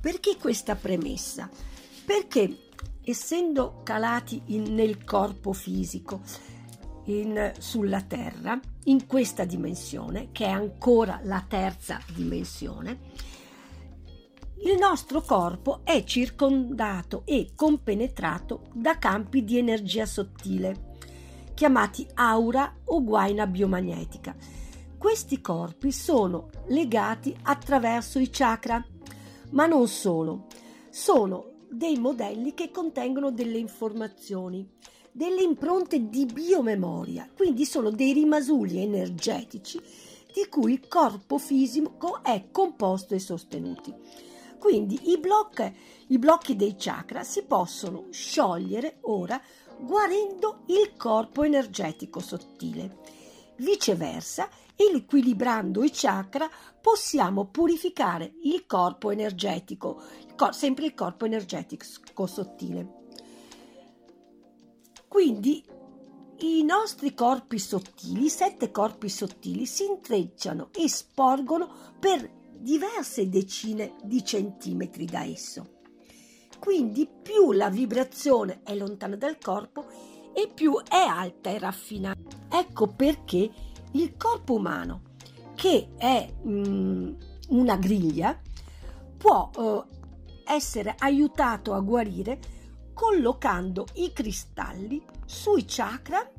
Perché questa premessa? Perché essendo calati in, nel corpo fisico, in, sulla Terra, in questa dimensione, che è ancora la terza dimensione, il nostro corpo è circondato e compenetrato da campi di energia sottile, chiamati aura o guaina biomagnetica. Questi corpi sono legati attraverso i chakra, ma non solo, sono dei modelli che contengono delle informazioni, delle impronte di biomemoria, quindi sono dei rimasugli energetici di cui il corpo fisico è composto e sostenuti. Quindi i blocchi, i blocchi dei chakra si possono sciogliere ora guarendo il corpo energetico sottile. Viceversa, equilibrando i chakra, possiamo purificare il corpo energetico, sempre il corpo energetico sottile. Quindi i nostri corpi sottili, i sette corpi sottili, si intrecciano e sporgono per diverse decine di centimetri da esso. Quindi più la vibrazione è lontana dal corpo e più è alta e raffinata. Ecco perché il corpo umano, che è mm, una griglia, può eh, essere aiutato a guarire collocando i cristalli sui chakra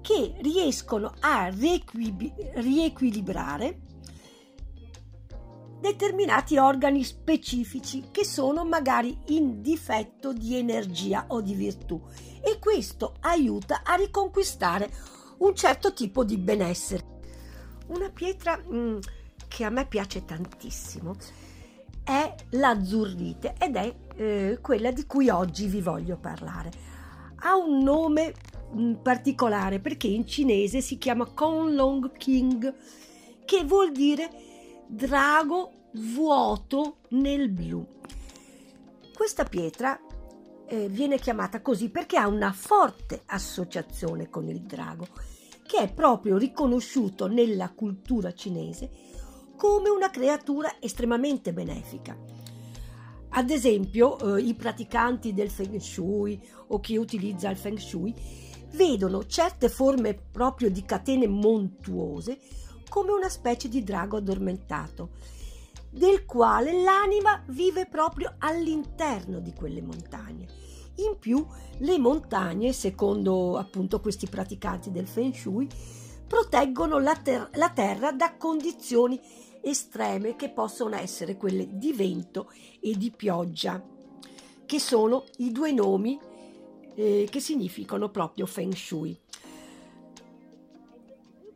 che riescono a riequilibrare determinati organi specifici che sono magari in difetto di energia o di virtù e questo aiuta a riconquistare un certo tipo di benessere. Una pietra mm, che a me piace tantissimo è l'azzurrite ed è eh, quella di cui oggi vi voglio parlare. Ha un nome mm, particolare perché in cinese si chiama Konglong King, che vuol dire drago vuoto nel blu. Questa pietra eh, viene chiamata così perché ha una forte associazione con il drago, che è proprio riconosciuto nella cultura cinese come una creatura estremamente benefica. Ad esempio, eh, i praticanti del Feng Shui o chi utilizza il Feng Shui vedono certe forme proprio di catene montuose come una specie di drago addormentato, del quale l'anima vive proprio all'interno di quelle montagne. In più, le montagne, secondo appunto questi praticanti del Feng Shui, proteggono la, ter- la terra da condizioni estreme che possono essere quelle di vento e di pioggia, che sono i due nomi eh, che significano proprio Feng Shui.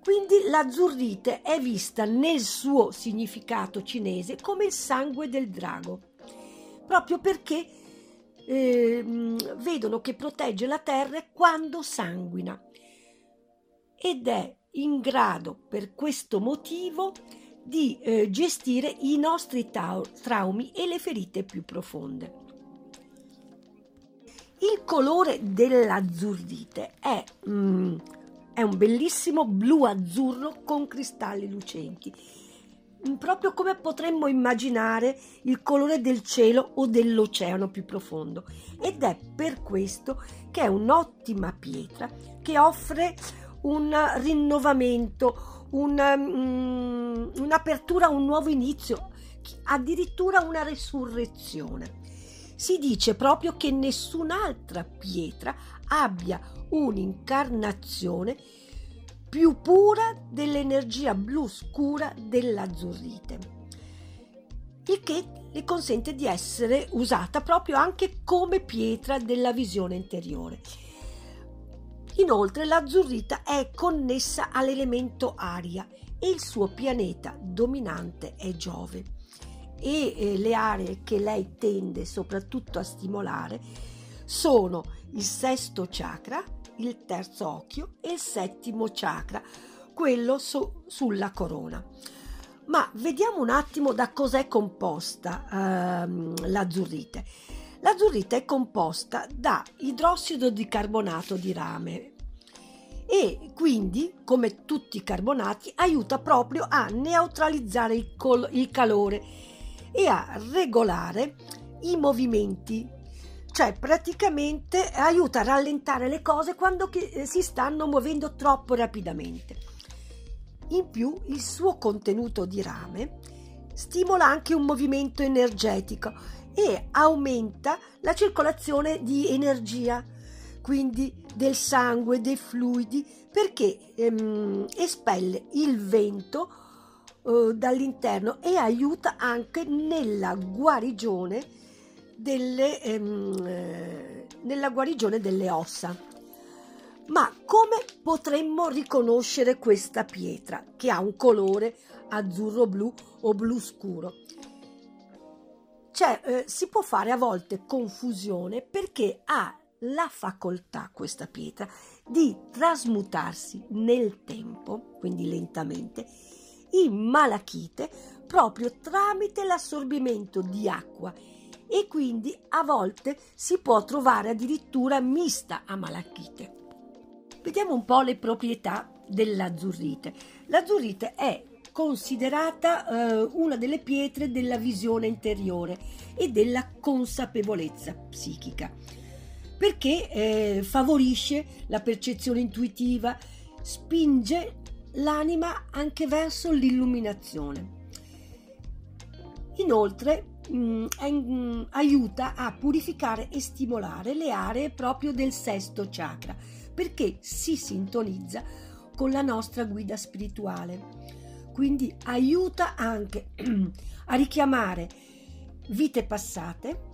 Quindi l'azzurrite è vista nel suo significato cinese come il sangue del drago, proprio perché eh, vedono che protegge la terra quando sanguina ed è in grado per questo motivo di eh, gestire i nostri tau- traumi e le ferite più profonde. Il colore dell'azzurrite è mm, è un bellissimo blu-azzurro con cristalli lucenti, mm, proprio come potremmo immaginare il colore del cielo o dell'oceano più profondo. Ed è per questo che è un'ottima pietra che offre un rinnovamento, una, um, un'apertura, un nuovo inizio, addirittura una resurrezione. Si dice proprio che nessun'altra pietra abbia un'incarnazione più pura dell'energia blu scura dell'azzurrite, il che le consente di essere usata proprio anche come pietra della visione interiore. Inoltre l'azzurrita è connessa all'elemento aria e il suo pianeta dominante è Giove e eh, le aree che lei tende soprattutto a stimolare sono il sesto chakra, il terzo occhio e il settimo chakra, quello su, sulla corona. Ma vediamo un attimo da cos'è composta ehm, l'azzurrite. L'azzurrite è composta da idrossido di carbonato di rame e quindi, come tutti i carbonati, aiuta proprio a neutralizzare il, col- il calore e a regolare i movimenti cioè praticamente aiuta a rallentare le cose quando eh, si stanno muovendo troppo rapidamente. In più il suo contenuto di rame stimola anche un movimento energetico e aumenta la circolazione di energia, quindi del sangue, dei fluidi, perché ehm, espelle il vento eh, dall'interno e aiuta anche nella guarigione delle, ehm, eh, nella guarigione delle ossa. Ma come potremmo riconoscere questa pietra che ha un colore azzurro blu o blu scuro? Cioè, eh, si può fare a volte confusione perché ha la facoltà, questa pietra, di trasmutarsi nel tempo, quindi lentamente, in malachite proprio tramite l'assorbimento di acqua e quindi a volte si può trovare addirittura mista a malachite. Vediamo un po' le proprietà dell'azzurrite. L'azzurrite è considerata eh, una delle pietre della visione interiore e della consapevolezza psichica perché eh, favorisce la percezione intuitiva, spinge l'anima anche verso l'illuminazione. Inoltre aiuta a purificare e stimolare le aree proprio del sesto chakra perché si sintonizza con la nostra guida spirituale. Quindi aiuta anche a richiamare vite passate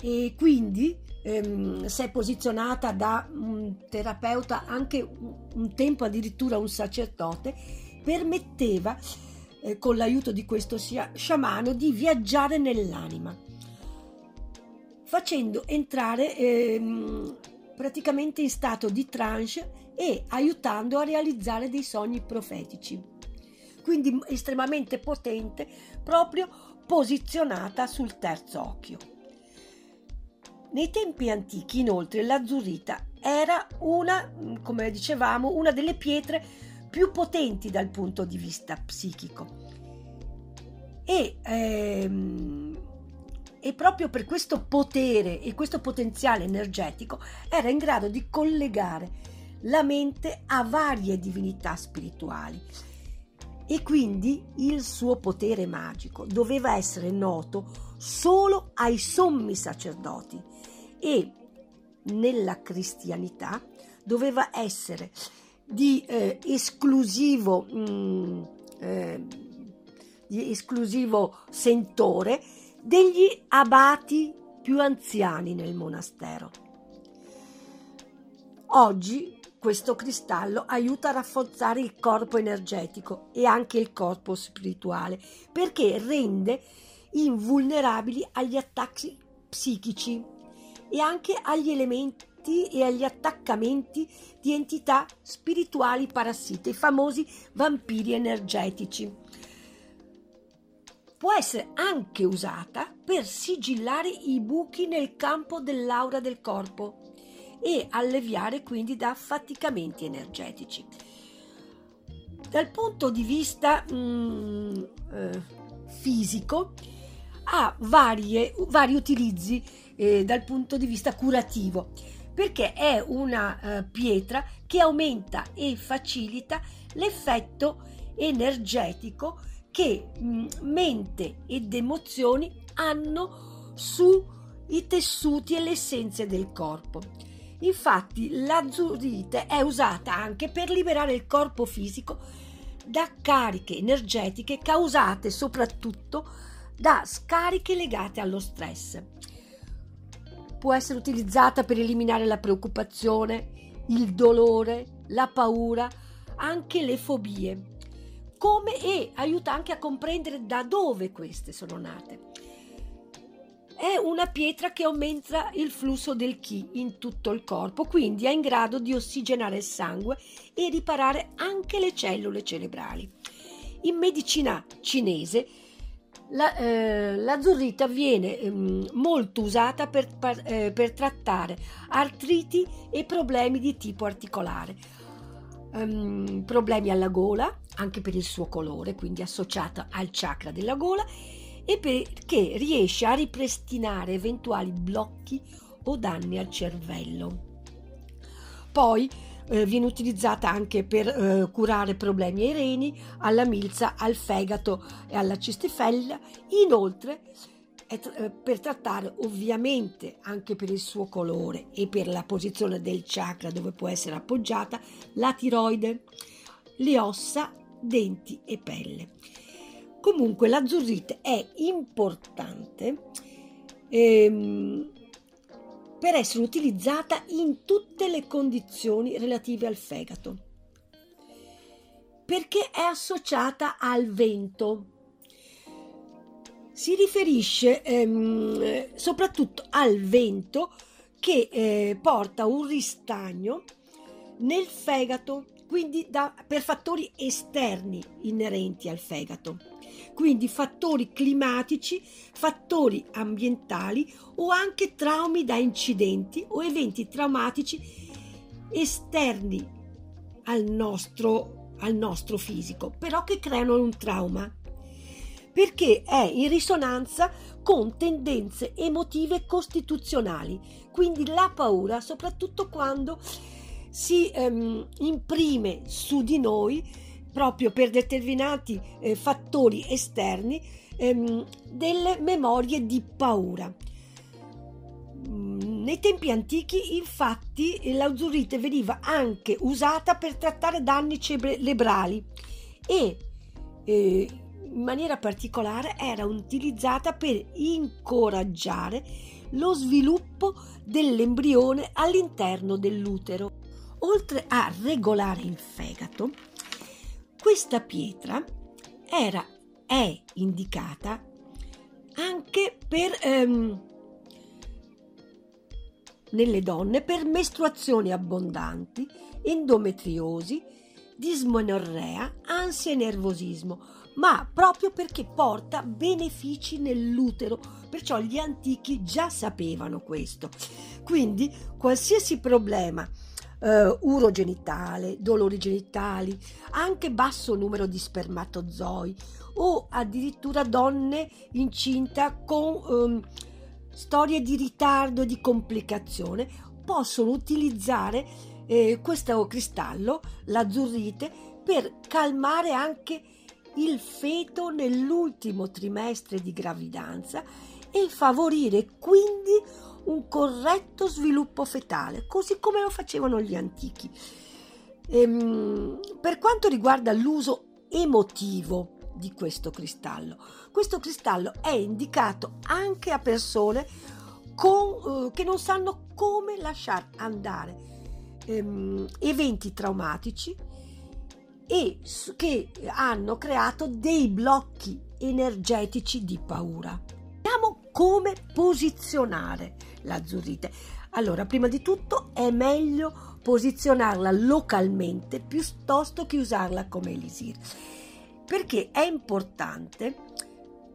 e quindi ehm, se è posizionata da un terapeuta anche un tempo addirittura un sacerdote permetteva eh, con l'aiuto di questo sciamano di viaggiare nell'anima facendo entrare ehm, praticamente in stato di trance e aiutando a realizzare dei sogni profetici. Quindi estremamente potente proprio posizionata sul terzo occhio. Nei tempi antichi, inoltre, l'azzurrita era una, come dicevamo, una delle pietre più potenti dal punto di vista psichico. E, ehm, e proprio per questo potere e questo potenziale energetico era in grado di collegare la mente a varie divinità spirituali e quindi il suo potere magico doveva essere noto solo ai sommi sacerdoti e nella cristianità doveva essere di eh, esclusivo mh, mm, eh, di esclusivo sentore degli abati più anziani nel monastero. Oggi questo cristallo aiuta a rafforzare il corpo energetico e anche il corpo spirituale perché rende invulnerabili agli attacchi psichici e anche agli elementi e agli attaccamenti di entità spirituali parassite, i famosi vampiri energetici. Può essere anche usata per sigillare i buchi nel campo dell'aura del corpo e alleviare quindi da affaticamenti energetici. Dal punto di vista mm, eh, fisico, ha varie, vari utilizzi eh, dal punto di vista curativo perché è una eh, pietra che aumenta e facilita l'effetto energetico che mh, mente ed emozioni hanno sui tessuti e le essenze del corpo. Infatti l'azzurite è usata anche per liberare il corpo fisico da cariche energetiche causate soprattutto da scariche legate allo stress. Può essere utilizzata per eliminare la preoccupazione il dolore, la paura, anche le fobie. Come e aiuta anche a comprendere da dove queste sono nate. È una pietra che aumenta il flusso del chi in tutto il corpo, quindi è in grado di ossigenare il sangue e riparare anche le cellule cerebrali. In medicina cinese la, eh, l'azzurrita viene eh, molto usata per, eh, per, trattare artriti e problemi di tipo articolare, um, problemi alla gola, anche per il suo colore, quindi associata al chakra della gola, e perché riesce a ripristinare eventuali blocchi o danni al cervello. Poi eh, viene utilizzata anche per eh, curare problemi ai reni, alla milza, al fegato e alla cistifella. Inoltre, tra- eh, per trattare ovviamente anche per il suo colore e per la posizione del chakra dove può essere appoggiata, la tiroide, le ossa, denti e pelle. Comunque l'azzurrite è importante ehm, per essere utilizzata in tutte le condizioni relative al fegato, perché è associata al vento. Si riferisce ehm, soprattutto al vento che eh, porta un ristagno nel fegato, quindi da, per fattori esterni inerenti al fegato. Quindi fattori climatici, fattori ambientali o anche traumi da incidenti o eventi traumatici esterni al nostro, al nostro fisico, però che creano un trauma. Perché è in risonanza con tendenze emotive costituzionali, quindi la paura, soprattutto quando si ehm, imprime su di noi proprio per determinati eh, fattori esterni ehm, delle memorie di paura. Mm, nei tempi antichi, infatti, l'azzurrite veniva anche usata per trattare danni cerebrali e eh, in maniera particolare era utilizzata per incoraggiare lo sviluppo dell'embrione all'interno dell'utero. Oltre a regolare il fegato, questa pietra era, è indicata anche per, ehm, nelle donne per mestruazioni abbondanti, endometriosi, dismonorrea, ansia e nervosismo, ma proprio perché porta benefici nell'utero, perciò gli antichi già sapevano questo. Quindi qualsiasi problema uh, urogenitale, dolori genitali, anche basso numero di spermatozoi o addirittura donne incinta con um, storie di ritardo e di complicazione possono utilizzare eh, questo cristallo, l'azzurrite, per calmare anche il feto nell'ultimo trimestre di gravidanza e favorire quindi un corretto sviluppo fetale, così come lo facevano gli antichi. Ehm, per quanto riguarda l'uso emotivo di questo cristallo, questo cristallo è indicato anche a persone con, eh, che non sanno come lasciare andare ehm, eventi traumatici e che hanno creato dei blocchi energetici di paura. Vediamo come posizionare l'azzurrite. Allora, prima di tutto è meglio posizionarla localmente piuttosto che usarla come elisir, perché è importante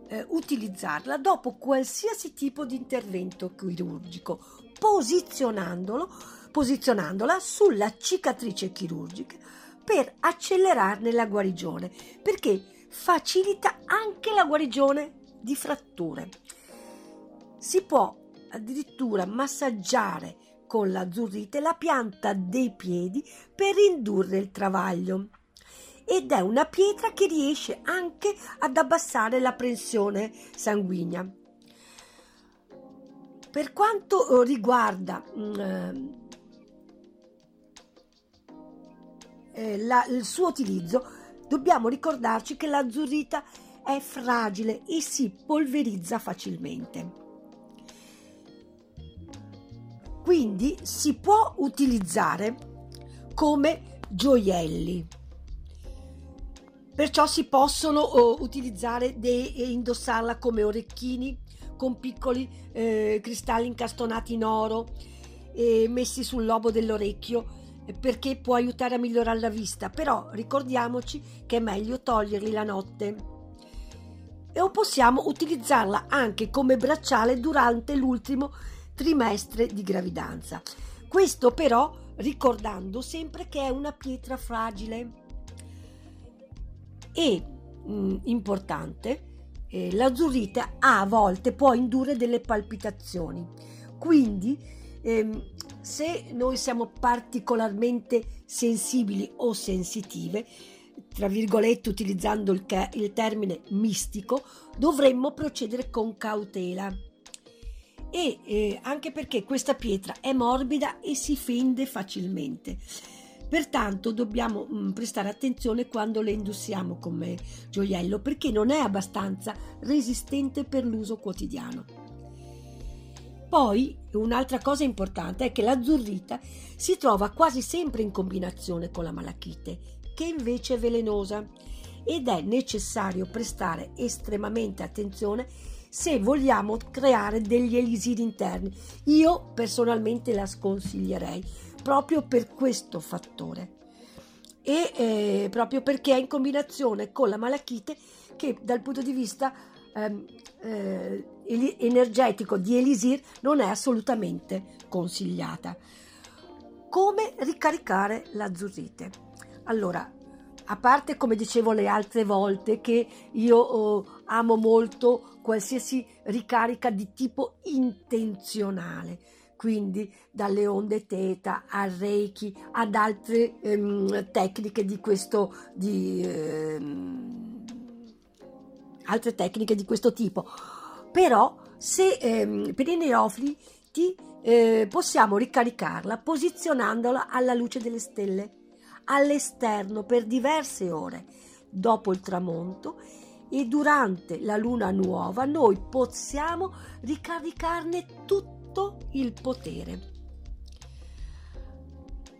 eh, utilizzarla dopo qualsiasi tipo di intervento chirurgico, posizionandolo, posizionandola sulla cicatrice chirurgica per accelerarne la guarigione, perché facilita anche la guarigione di fratture. Si può addirittura massaggiare con l'azzurrite la pianta dei piedi per indurre il travaglio ed è una pietra che riesce anche ad abbassare la pressione sanguigna. Per quanto riguarda mm, eh, la, il suo utilizzo, dobbiamo ricordarci che l'azzurrita è fragile e si polverizza facilmente. Quindi si può utilizzare come gioielli. Perciò si possono oh, utilizzare e indossarla come orecchini con piccoli eh, cristalli incastonati in oro e messi sul lobo dell'orecchio perché può aiutare a migliorare la vista, però ricordiamoci che è meglio toglierli la notte. E possiamo utilizzarla anche come bracciale durante l'ultimo trimestre di gravidanza. Questo però ricordando sempre che è una pietra fragile. E mh, mm, importante, eh, l'azzurrite a volte può indurre delle palpitazioni. Quindi ehm, se noi siamo particolarmente sensibili o sensitive, tra virgolette utilizzando il, il termine mistico, dovremmo procedere con cautela. E eh, anche perché questa pietra è morbida e si fende facilmente. Pertanto dobbiamo mh, mm, prestare attenzione quando le indossiamo come gioiello perché non è abbastanza resistente per l'uso quotidiano. Poi un'altra cosa importante è che l'azzurrita si trova quasi sempre in combinazione con la malachite, che invece è velenosa ed è necessario prestare estremamente attenzione se vogliamo creare degli elisiri interni. Io personalmente la sconsiglierei proprio per questo fattore e eh, proprio perché è in combinazione con la malachite che dal punto di vista ehm, eh, energetico di Elisir non è assolutamente consigliata. Come ricaricare l'azzurrite? Allora, a parte come dicevo le altre volte che io oh, amo molto qualsiasi ricarica di tipo intenzionale, quindi dalle onde teta al reiki ad altre ehm, tecniche di questo di, ehm, altre tecniche di questo tipo. Però se ehm, per i neofiti eh, possiamo ricaricarla posizionandola alla luce delle stelle, all'esterno per diverse ore dopo il tramonto e durante la luna nuova noi possiamo ricaricarne tutto il potere.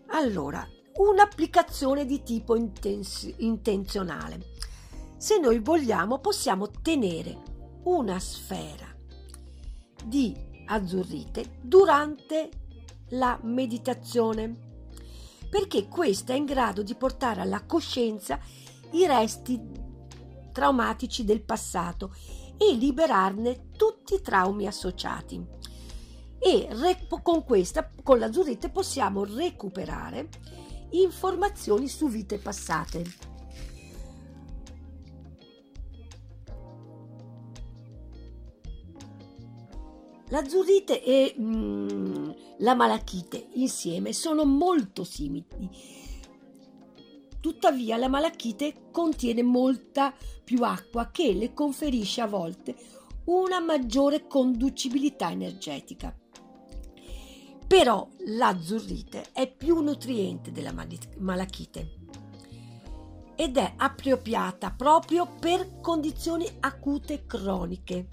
Allora, un'applicazione di tipo intens- intenzionale. Se noi vogliamo possiamo tenere una sfera di azzurrite durante la meditazione, perché questa è in grado di portare alla coscienza i resti traumatici del passato e liberarne tutti i traumi associati. E con questa, con l'azzurrite, possiamo recuperare informazioni su vite passate. L'azzurrite e mm, la malachite insieme sono molto simili. Tuttavia la malachite contiene molta più acqua che le conferisce a volte una maggiore conducibilità energetica. Però l'azzurrite è più nutriente della malachite ed è appropriata proprio per condizioni acute croniche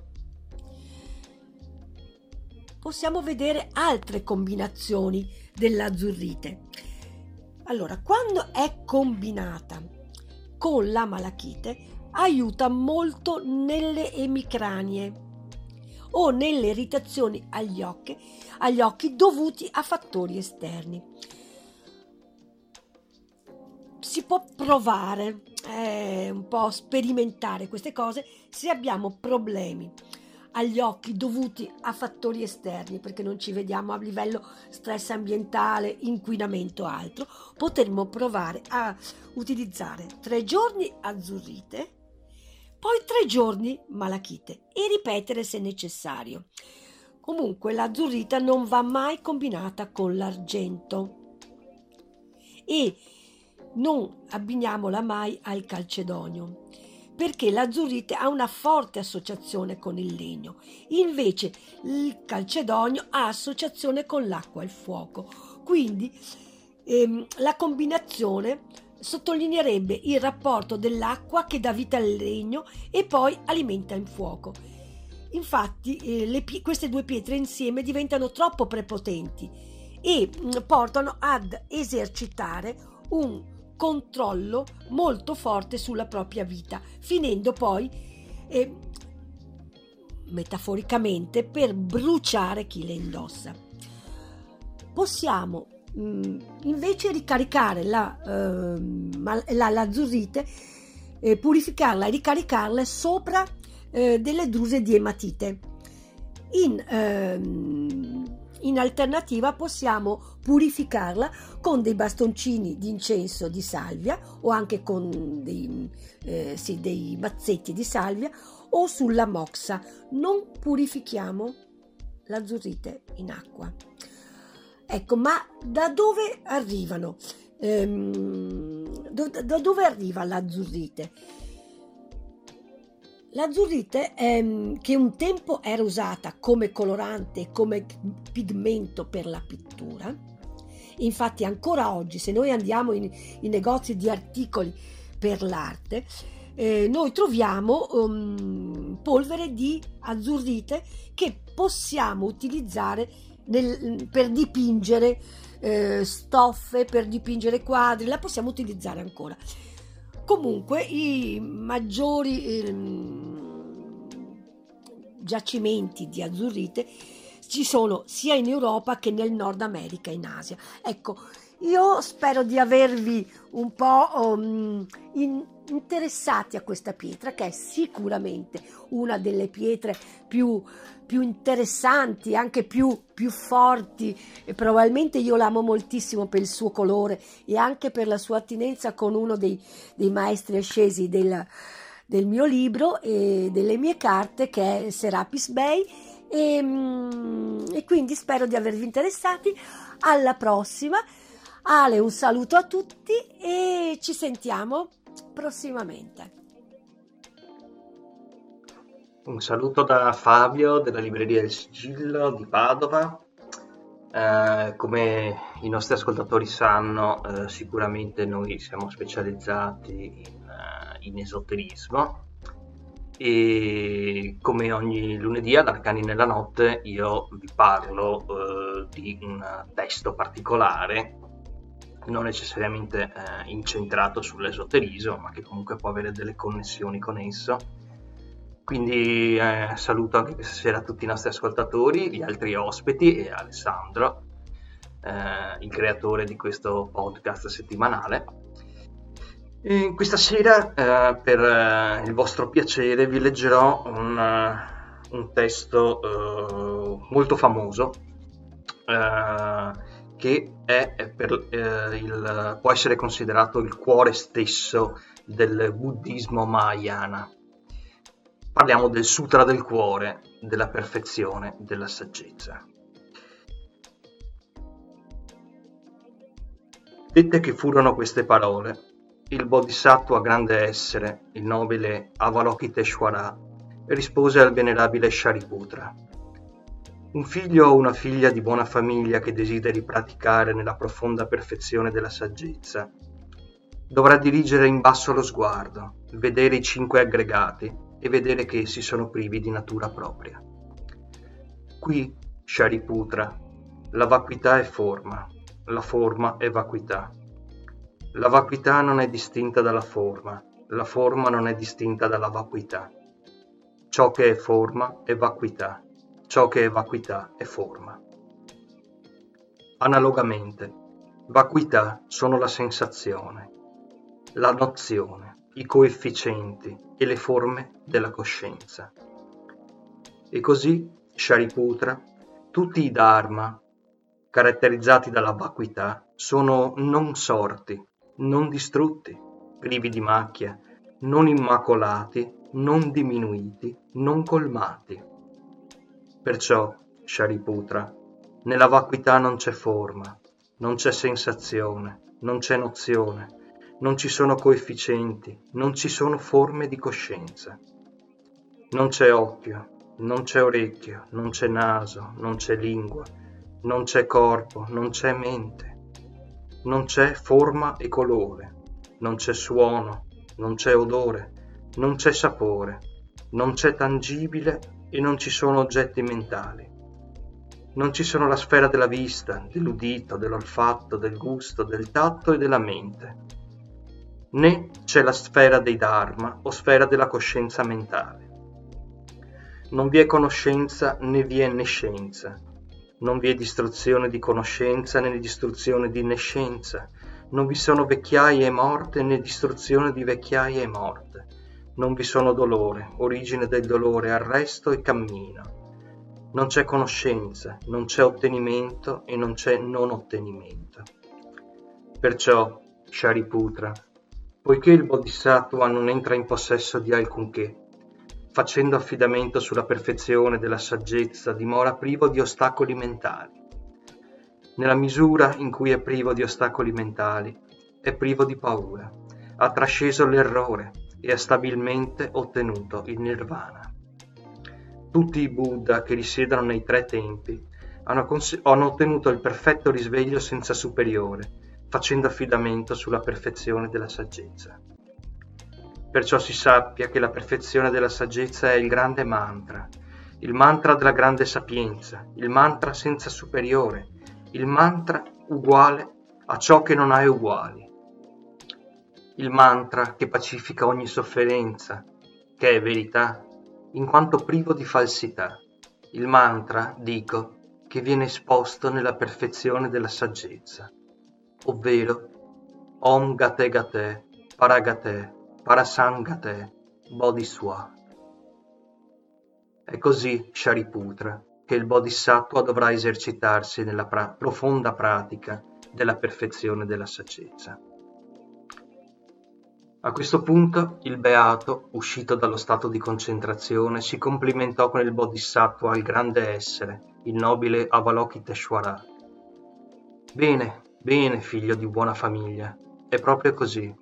possiamo vedere altre combinazioni dell'azzurrite. Allora, quando è combinata con la malachite, aiuta molto nelle emicranie o nelle irritazioni agli occhi, agli occhi dovuti a fattori esterni. Si può provare, eh, un po' sperimentare queste cose se abbiamo problemi agli occhi dovuti a fattori esterni, perché non ci vediamo a livello stress ambientale, inquinamento o altro, potremmo provare a utilizzare tre giorni azzurrite, poi tre giorni malachite e ripetere se necessario. Comunque l'azzurrita non va mai combinata con l'argento. E non abbiniamola mai al calcedonio perché l'azzurite ha una forte associazione con il legno, invece il calcedonio ha associazione con l'acqua e il fuoco. Quindi ehm, la combinazione sottolineerebbe il rapporto dell'acqua che dà vita al legno e poi alimenta il fuoco. Infatti eh, le, queste due pietre insieme diventano troppo prepotenti e mm, portano ad esercitare un controllo molto forte sulla propria vita, finendo poi eh, metaforicamente per bruciare chi le indossa. Possiamo mh, mm, invece ricaricare la, eh, la, l'azzurrite, eh, purificarla e ricaricarla sopra eh, delle druse di ematite. In, ehm, in alternativa possiamo purificarla con dei bastoncini di incenso di salvia o anche con dei, eh, sì, dei mazzetti di salvia o sulla moxa. Non purifichiamo l'azzurrite in acqua. Ecco, ma da dove arrivano? Ehm, da dove arriva l'azzurrite? L'azzurrite, ehm, che un tempo era usata come colorante e come pigmento per la pittura, infatti ancora oggi se noi andiamo in, in negozi di articoli per l'arte, eh, noi troviamo um, polvere di azzurrite che possiamo utilizzare nel, per dipingere eh, stoffe, per dipingere quadri, la possiamo utilizzare ancora. Comunque i maggiori eh, giacimenti di azzurrite ci sono sia in Europa che nel Nord America e in Asia. Ecco, io spero di avervi un po' um, in, interessati a questa pietra che è sicuramente una delle pietre più, più interessanti, anche più, più forti. E probabilmente io l'amo moltissimo per il suo colore e anche per la sua attinenza con uno dei, dei maestri ascesi del, del mio libro e delle mie carte che è Serapis Bay e, mm, e quindi spero di avervi interessati. Alla prossima. Ale un saluto a tutti e ci sentiamo prossimamente. Un saluto da Fabio della libreria Il Sigillo di Padova. Eh, come i nostri ascoltatori sanno, eh, sicuramente noi siamo specializzati in, uh, in, esoterismo e come ogni lunedì ad Arcani nella notte io vi parlo uh, di un testo particolare non necessariamente eh, incentrato sull'esoterismo, ma che comunque può avere delle connessioni con esso. Quindi eh, saluto anche questa sera tutti i nostri ascoltatori, gli altri ospiti e Alessandro, eh, il creatore di questo podcast settimanale. E questa sera, eh, per eh, il vostro piacere, vi leggerò un, uh, un testo uh, molto famoso che è per, eh, il, può essere considerato il cuore stesso del buddismo mahayana. Parliamo del Sutra del cuore, della perfezione, della saggezza. Dette che furono queste parole, il Bodhisattva grande essere, il nobile Avalokiteshvara, rispose al venerabile Shariputra un figlio o una figlia di buona famiglia che desideri praticare nella profonda perfezione della saggezza dovrà dirigere in basso lo sguardo, vedere i cinque aggregati e vedere che essi sono privi di natura propria. Qui, Shariputra, la vacuità è forma, la forma è vacuità. La vacuità non è distinta dalla forma, la forma non è distinta dalla vacuità. Ciò che è forma è vacuità ciò che è vacuità è forma. Analogamente, vacuità sono la sensazione, la nozione, i coefficienti e le forme della coscienza. E così, Shariputra, tutti i Dharma, caratterizzati dalla vacuità, sono non sorti, non distrutti, privi di macchia, non immacolati, non diminuiti, non colmati Perciò, Shariputra, nella vacuità non c'è forma, non c'è sensazione, non c'è nozione, non ci sono coefficienti, non ci sono forme di coscienza. Non c'è occhio, non c'è orecchio, non c'è naso, non c'è lingua, non c'è corpo, non c'è mente, non c'è forma e colore, non c'è suono, non c'è odore, non c'è sapore, non c'è tangibile e non ci sono oggetti mentali. Non ci sono la sfera della vista, dell'udito, dell'olfatto, del gusto, del tatto e della mente. Né c'è la sfera dei dharma o sfera della coscienza mentale. Non vi è conoscenza né vi è nescenza. Non vi è distruzione di conoscenza né distruzione di nescenza. Non vi sono vecchiaie e morte né distruzione di vecchiaie e morte. Non vi sono dolore, origine del dolore, arresto e cammino. Non c'è conoscenza, non c'è ottenimento e non c'è non ottenimento. Perciò, Shariputra, poiché il Bodhisattva non entra in possesso di alcunché, facendo affidamento sulla perfezione della saggezza, dimora privo di ostacoli mentali. Nella misura in cui è privo di ostacoli mentali, è privo di paura, ha trasceso l'errore e ha stabilmente ottenuto il nirvana. Tutti i Buddha che risiedono nei tre tempi hanno, cons- hanno ottenuto il perfetto risveglio senza superiore, facendo affidamento sulla perfezione della saggezza. Perciò si sappia che la perfezione della saggezza è il grande mantra, il mantra della grande sapienza, il mantra senza superiore, il mantra uguale a ciò che non ha uguali, il mantra che pacifica ogni sofferenza, che è verità, in quanto privo di falsità, il mantra, dico, che viene esposto nella perfezione della saggezza, ovvero Om Gate Gate Paragate Parasangate Bodhiswa. È così, Shariputra, che il Bodhisattva dovrà esercitarsi nella pra- profonda pratica della perfezione della saggezza. A questo punto il beato, uscito dallo stato di concentrazione, si complimentò con il Bodhisattva il grande essere, il nobile Avalokiteshvara. Bene, bene, figlio di buona famiglia, è proprio così.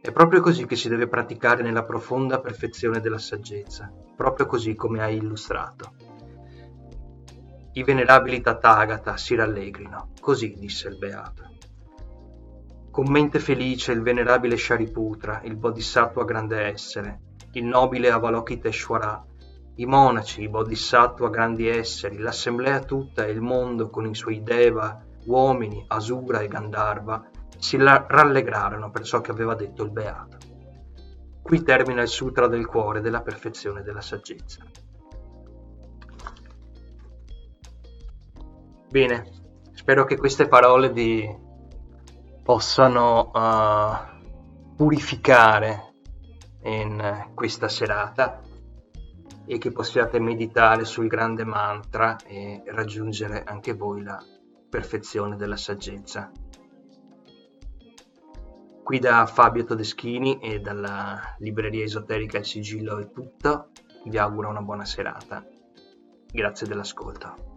È proprio così che si deve praticare nella profonda perfezione della saggezza, proprio così come hai illustrato. I venerabili Tathagata si rallegrino, così disse il Beato. Con mente felice il venerabile Shariputra, il Bodhisattva grande essere, il nobile Avalokiteshvara, i monaci, i Bodhisattva grandi esseri, l'assemblea tutta e il mondo con i suoi Deva, uomini, Asura e Gandharva si rallegrarono per ciò che aveva detto il Beato. Qui termina il Sutra del cuore della perfezione della saggezza. Bene, spero che queste parole vi possano uh, purificare in questa serata e che possiate meditare sul grande mantra e raggiungere anche voi la perfezione della saggezza. Qui da Fabio Todeschini e dalla libreria esoterica Il Sigillo è tutto, vi auguro una buona serata. Grazie dell'ascolto.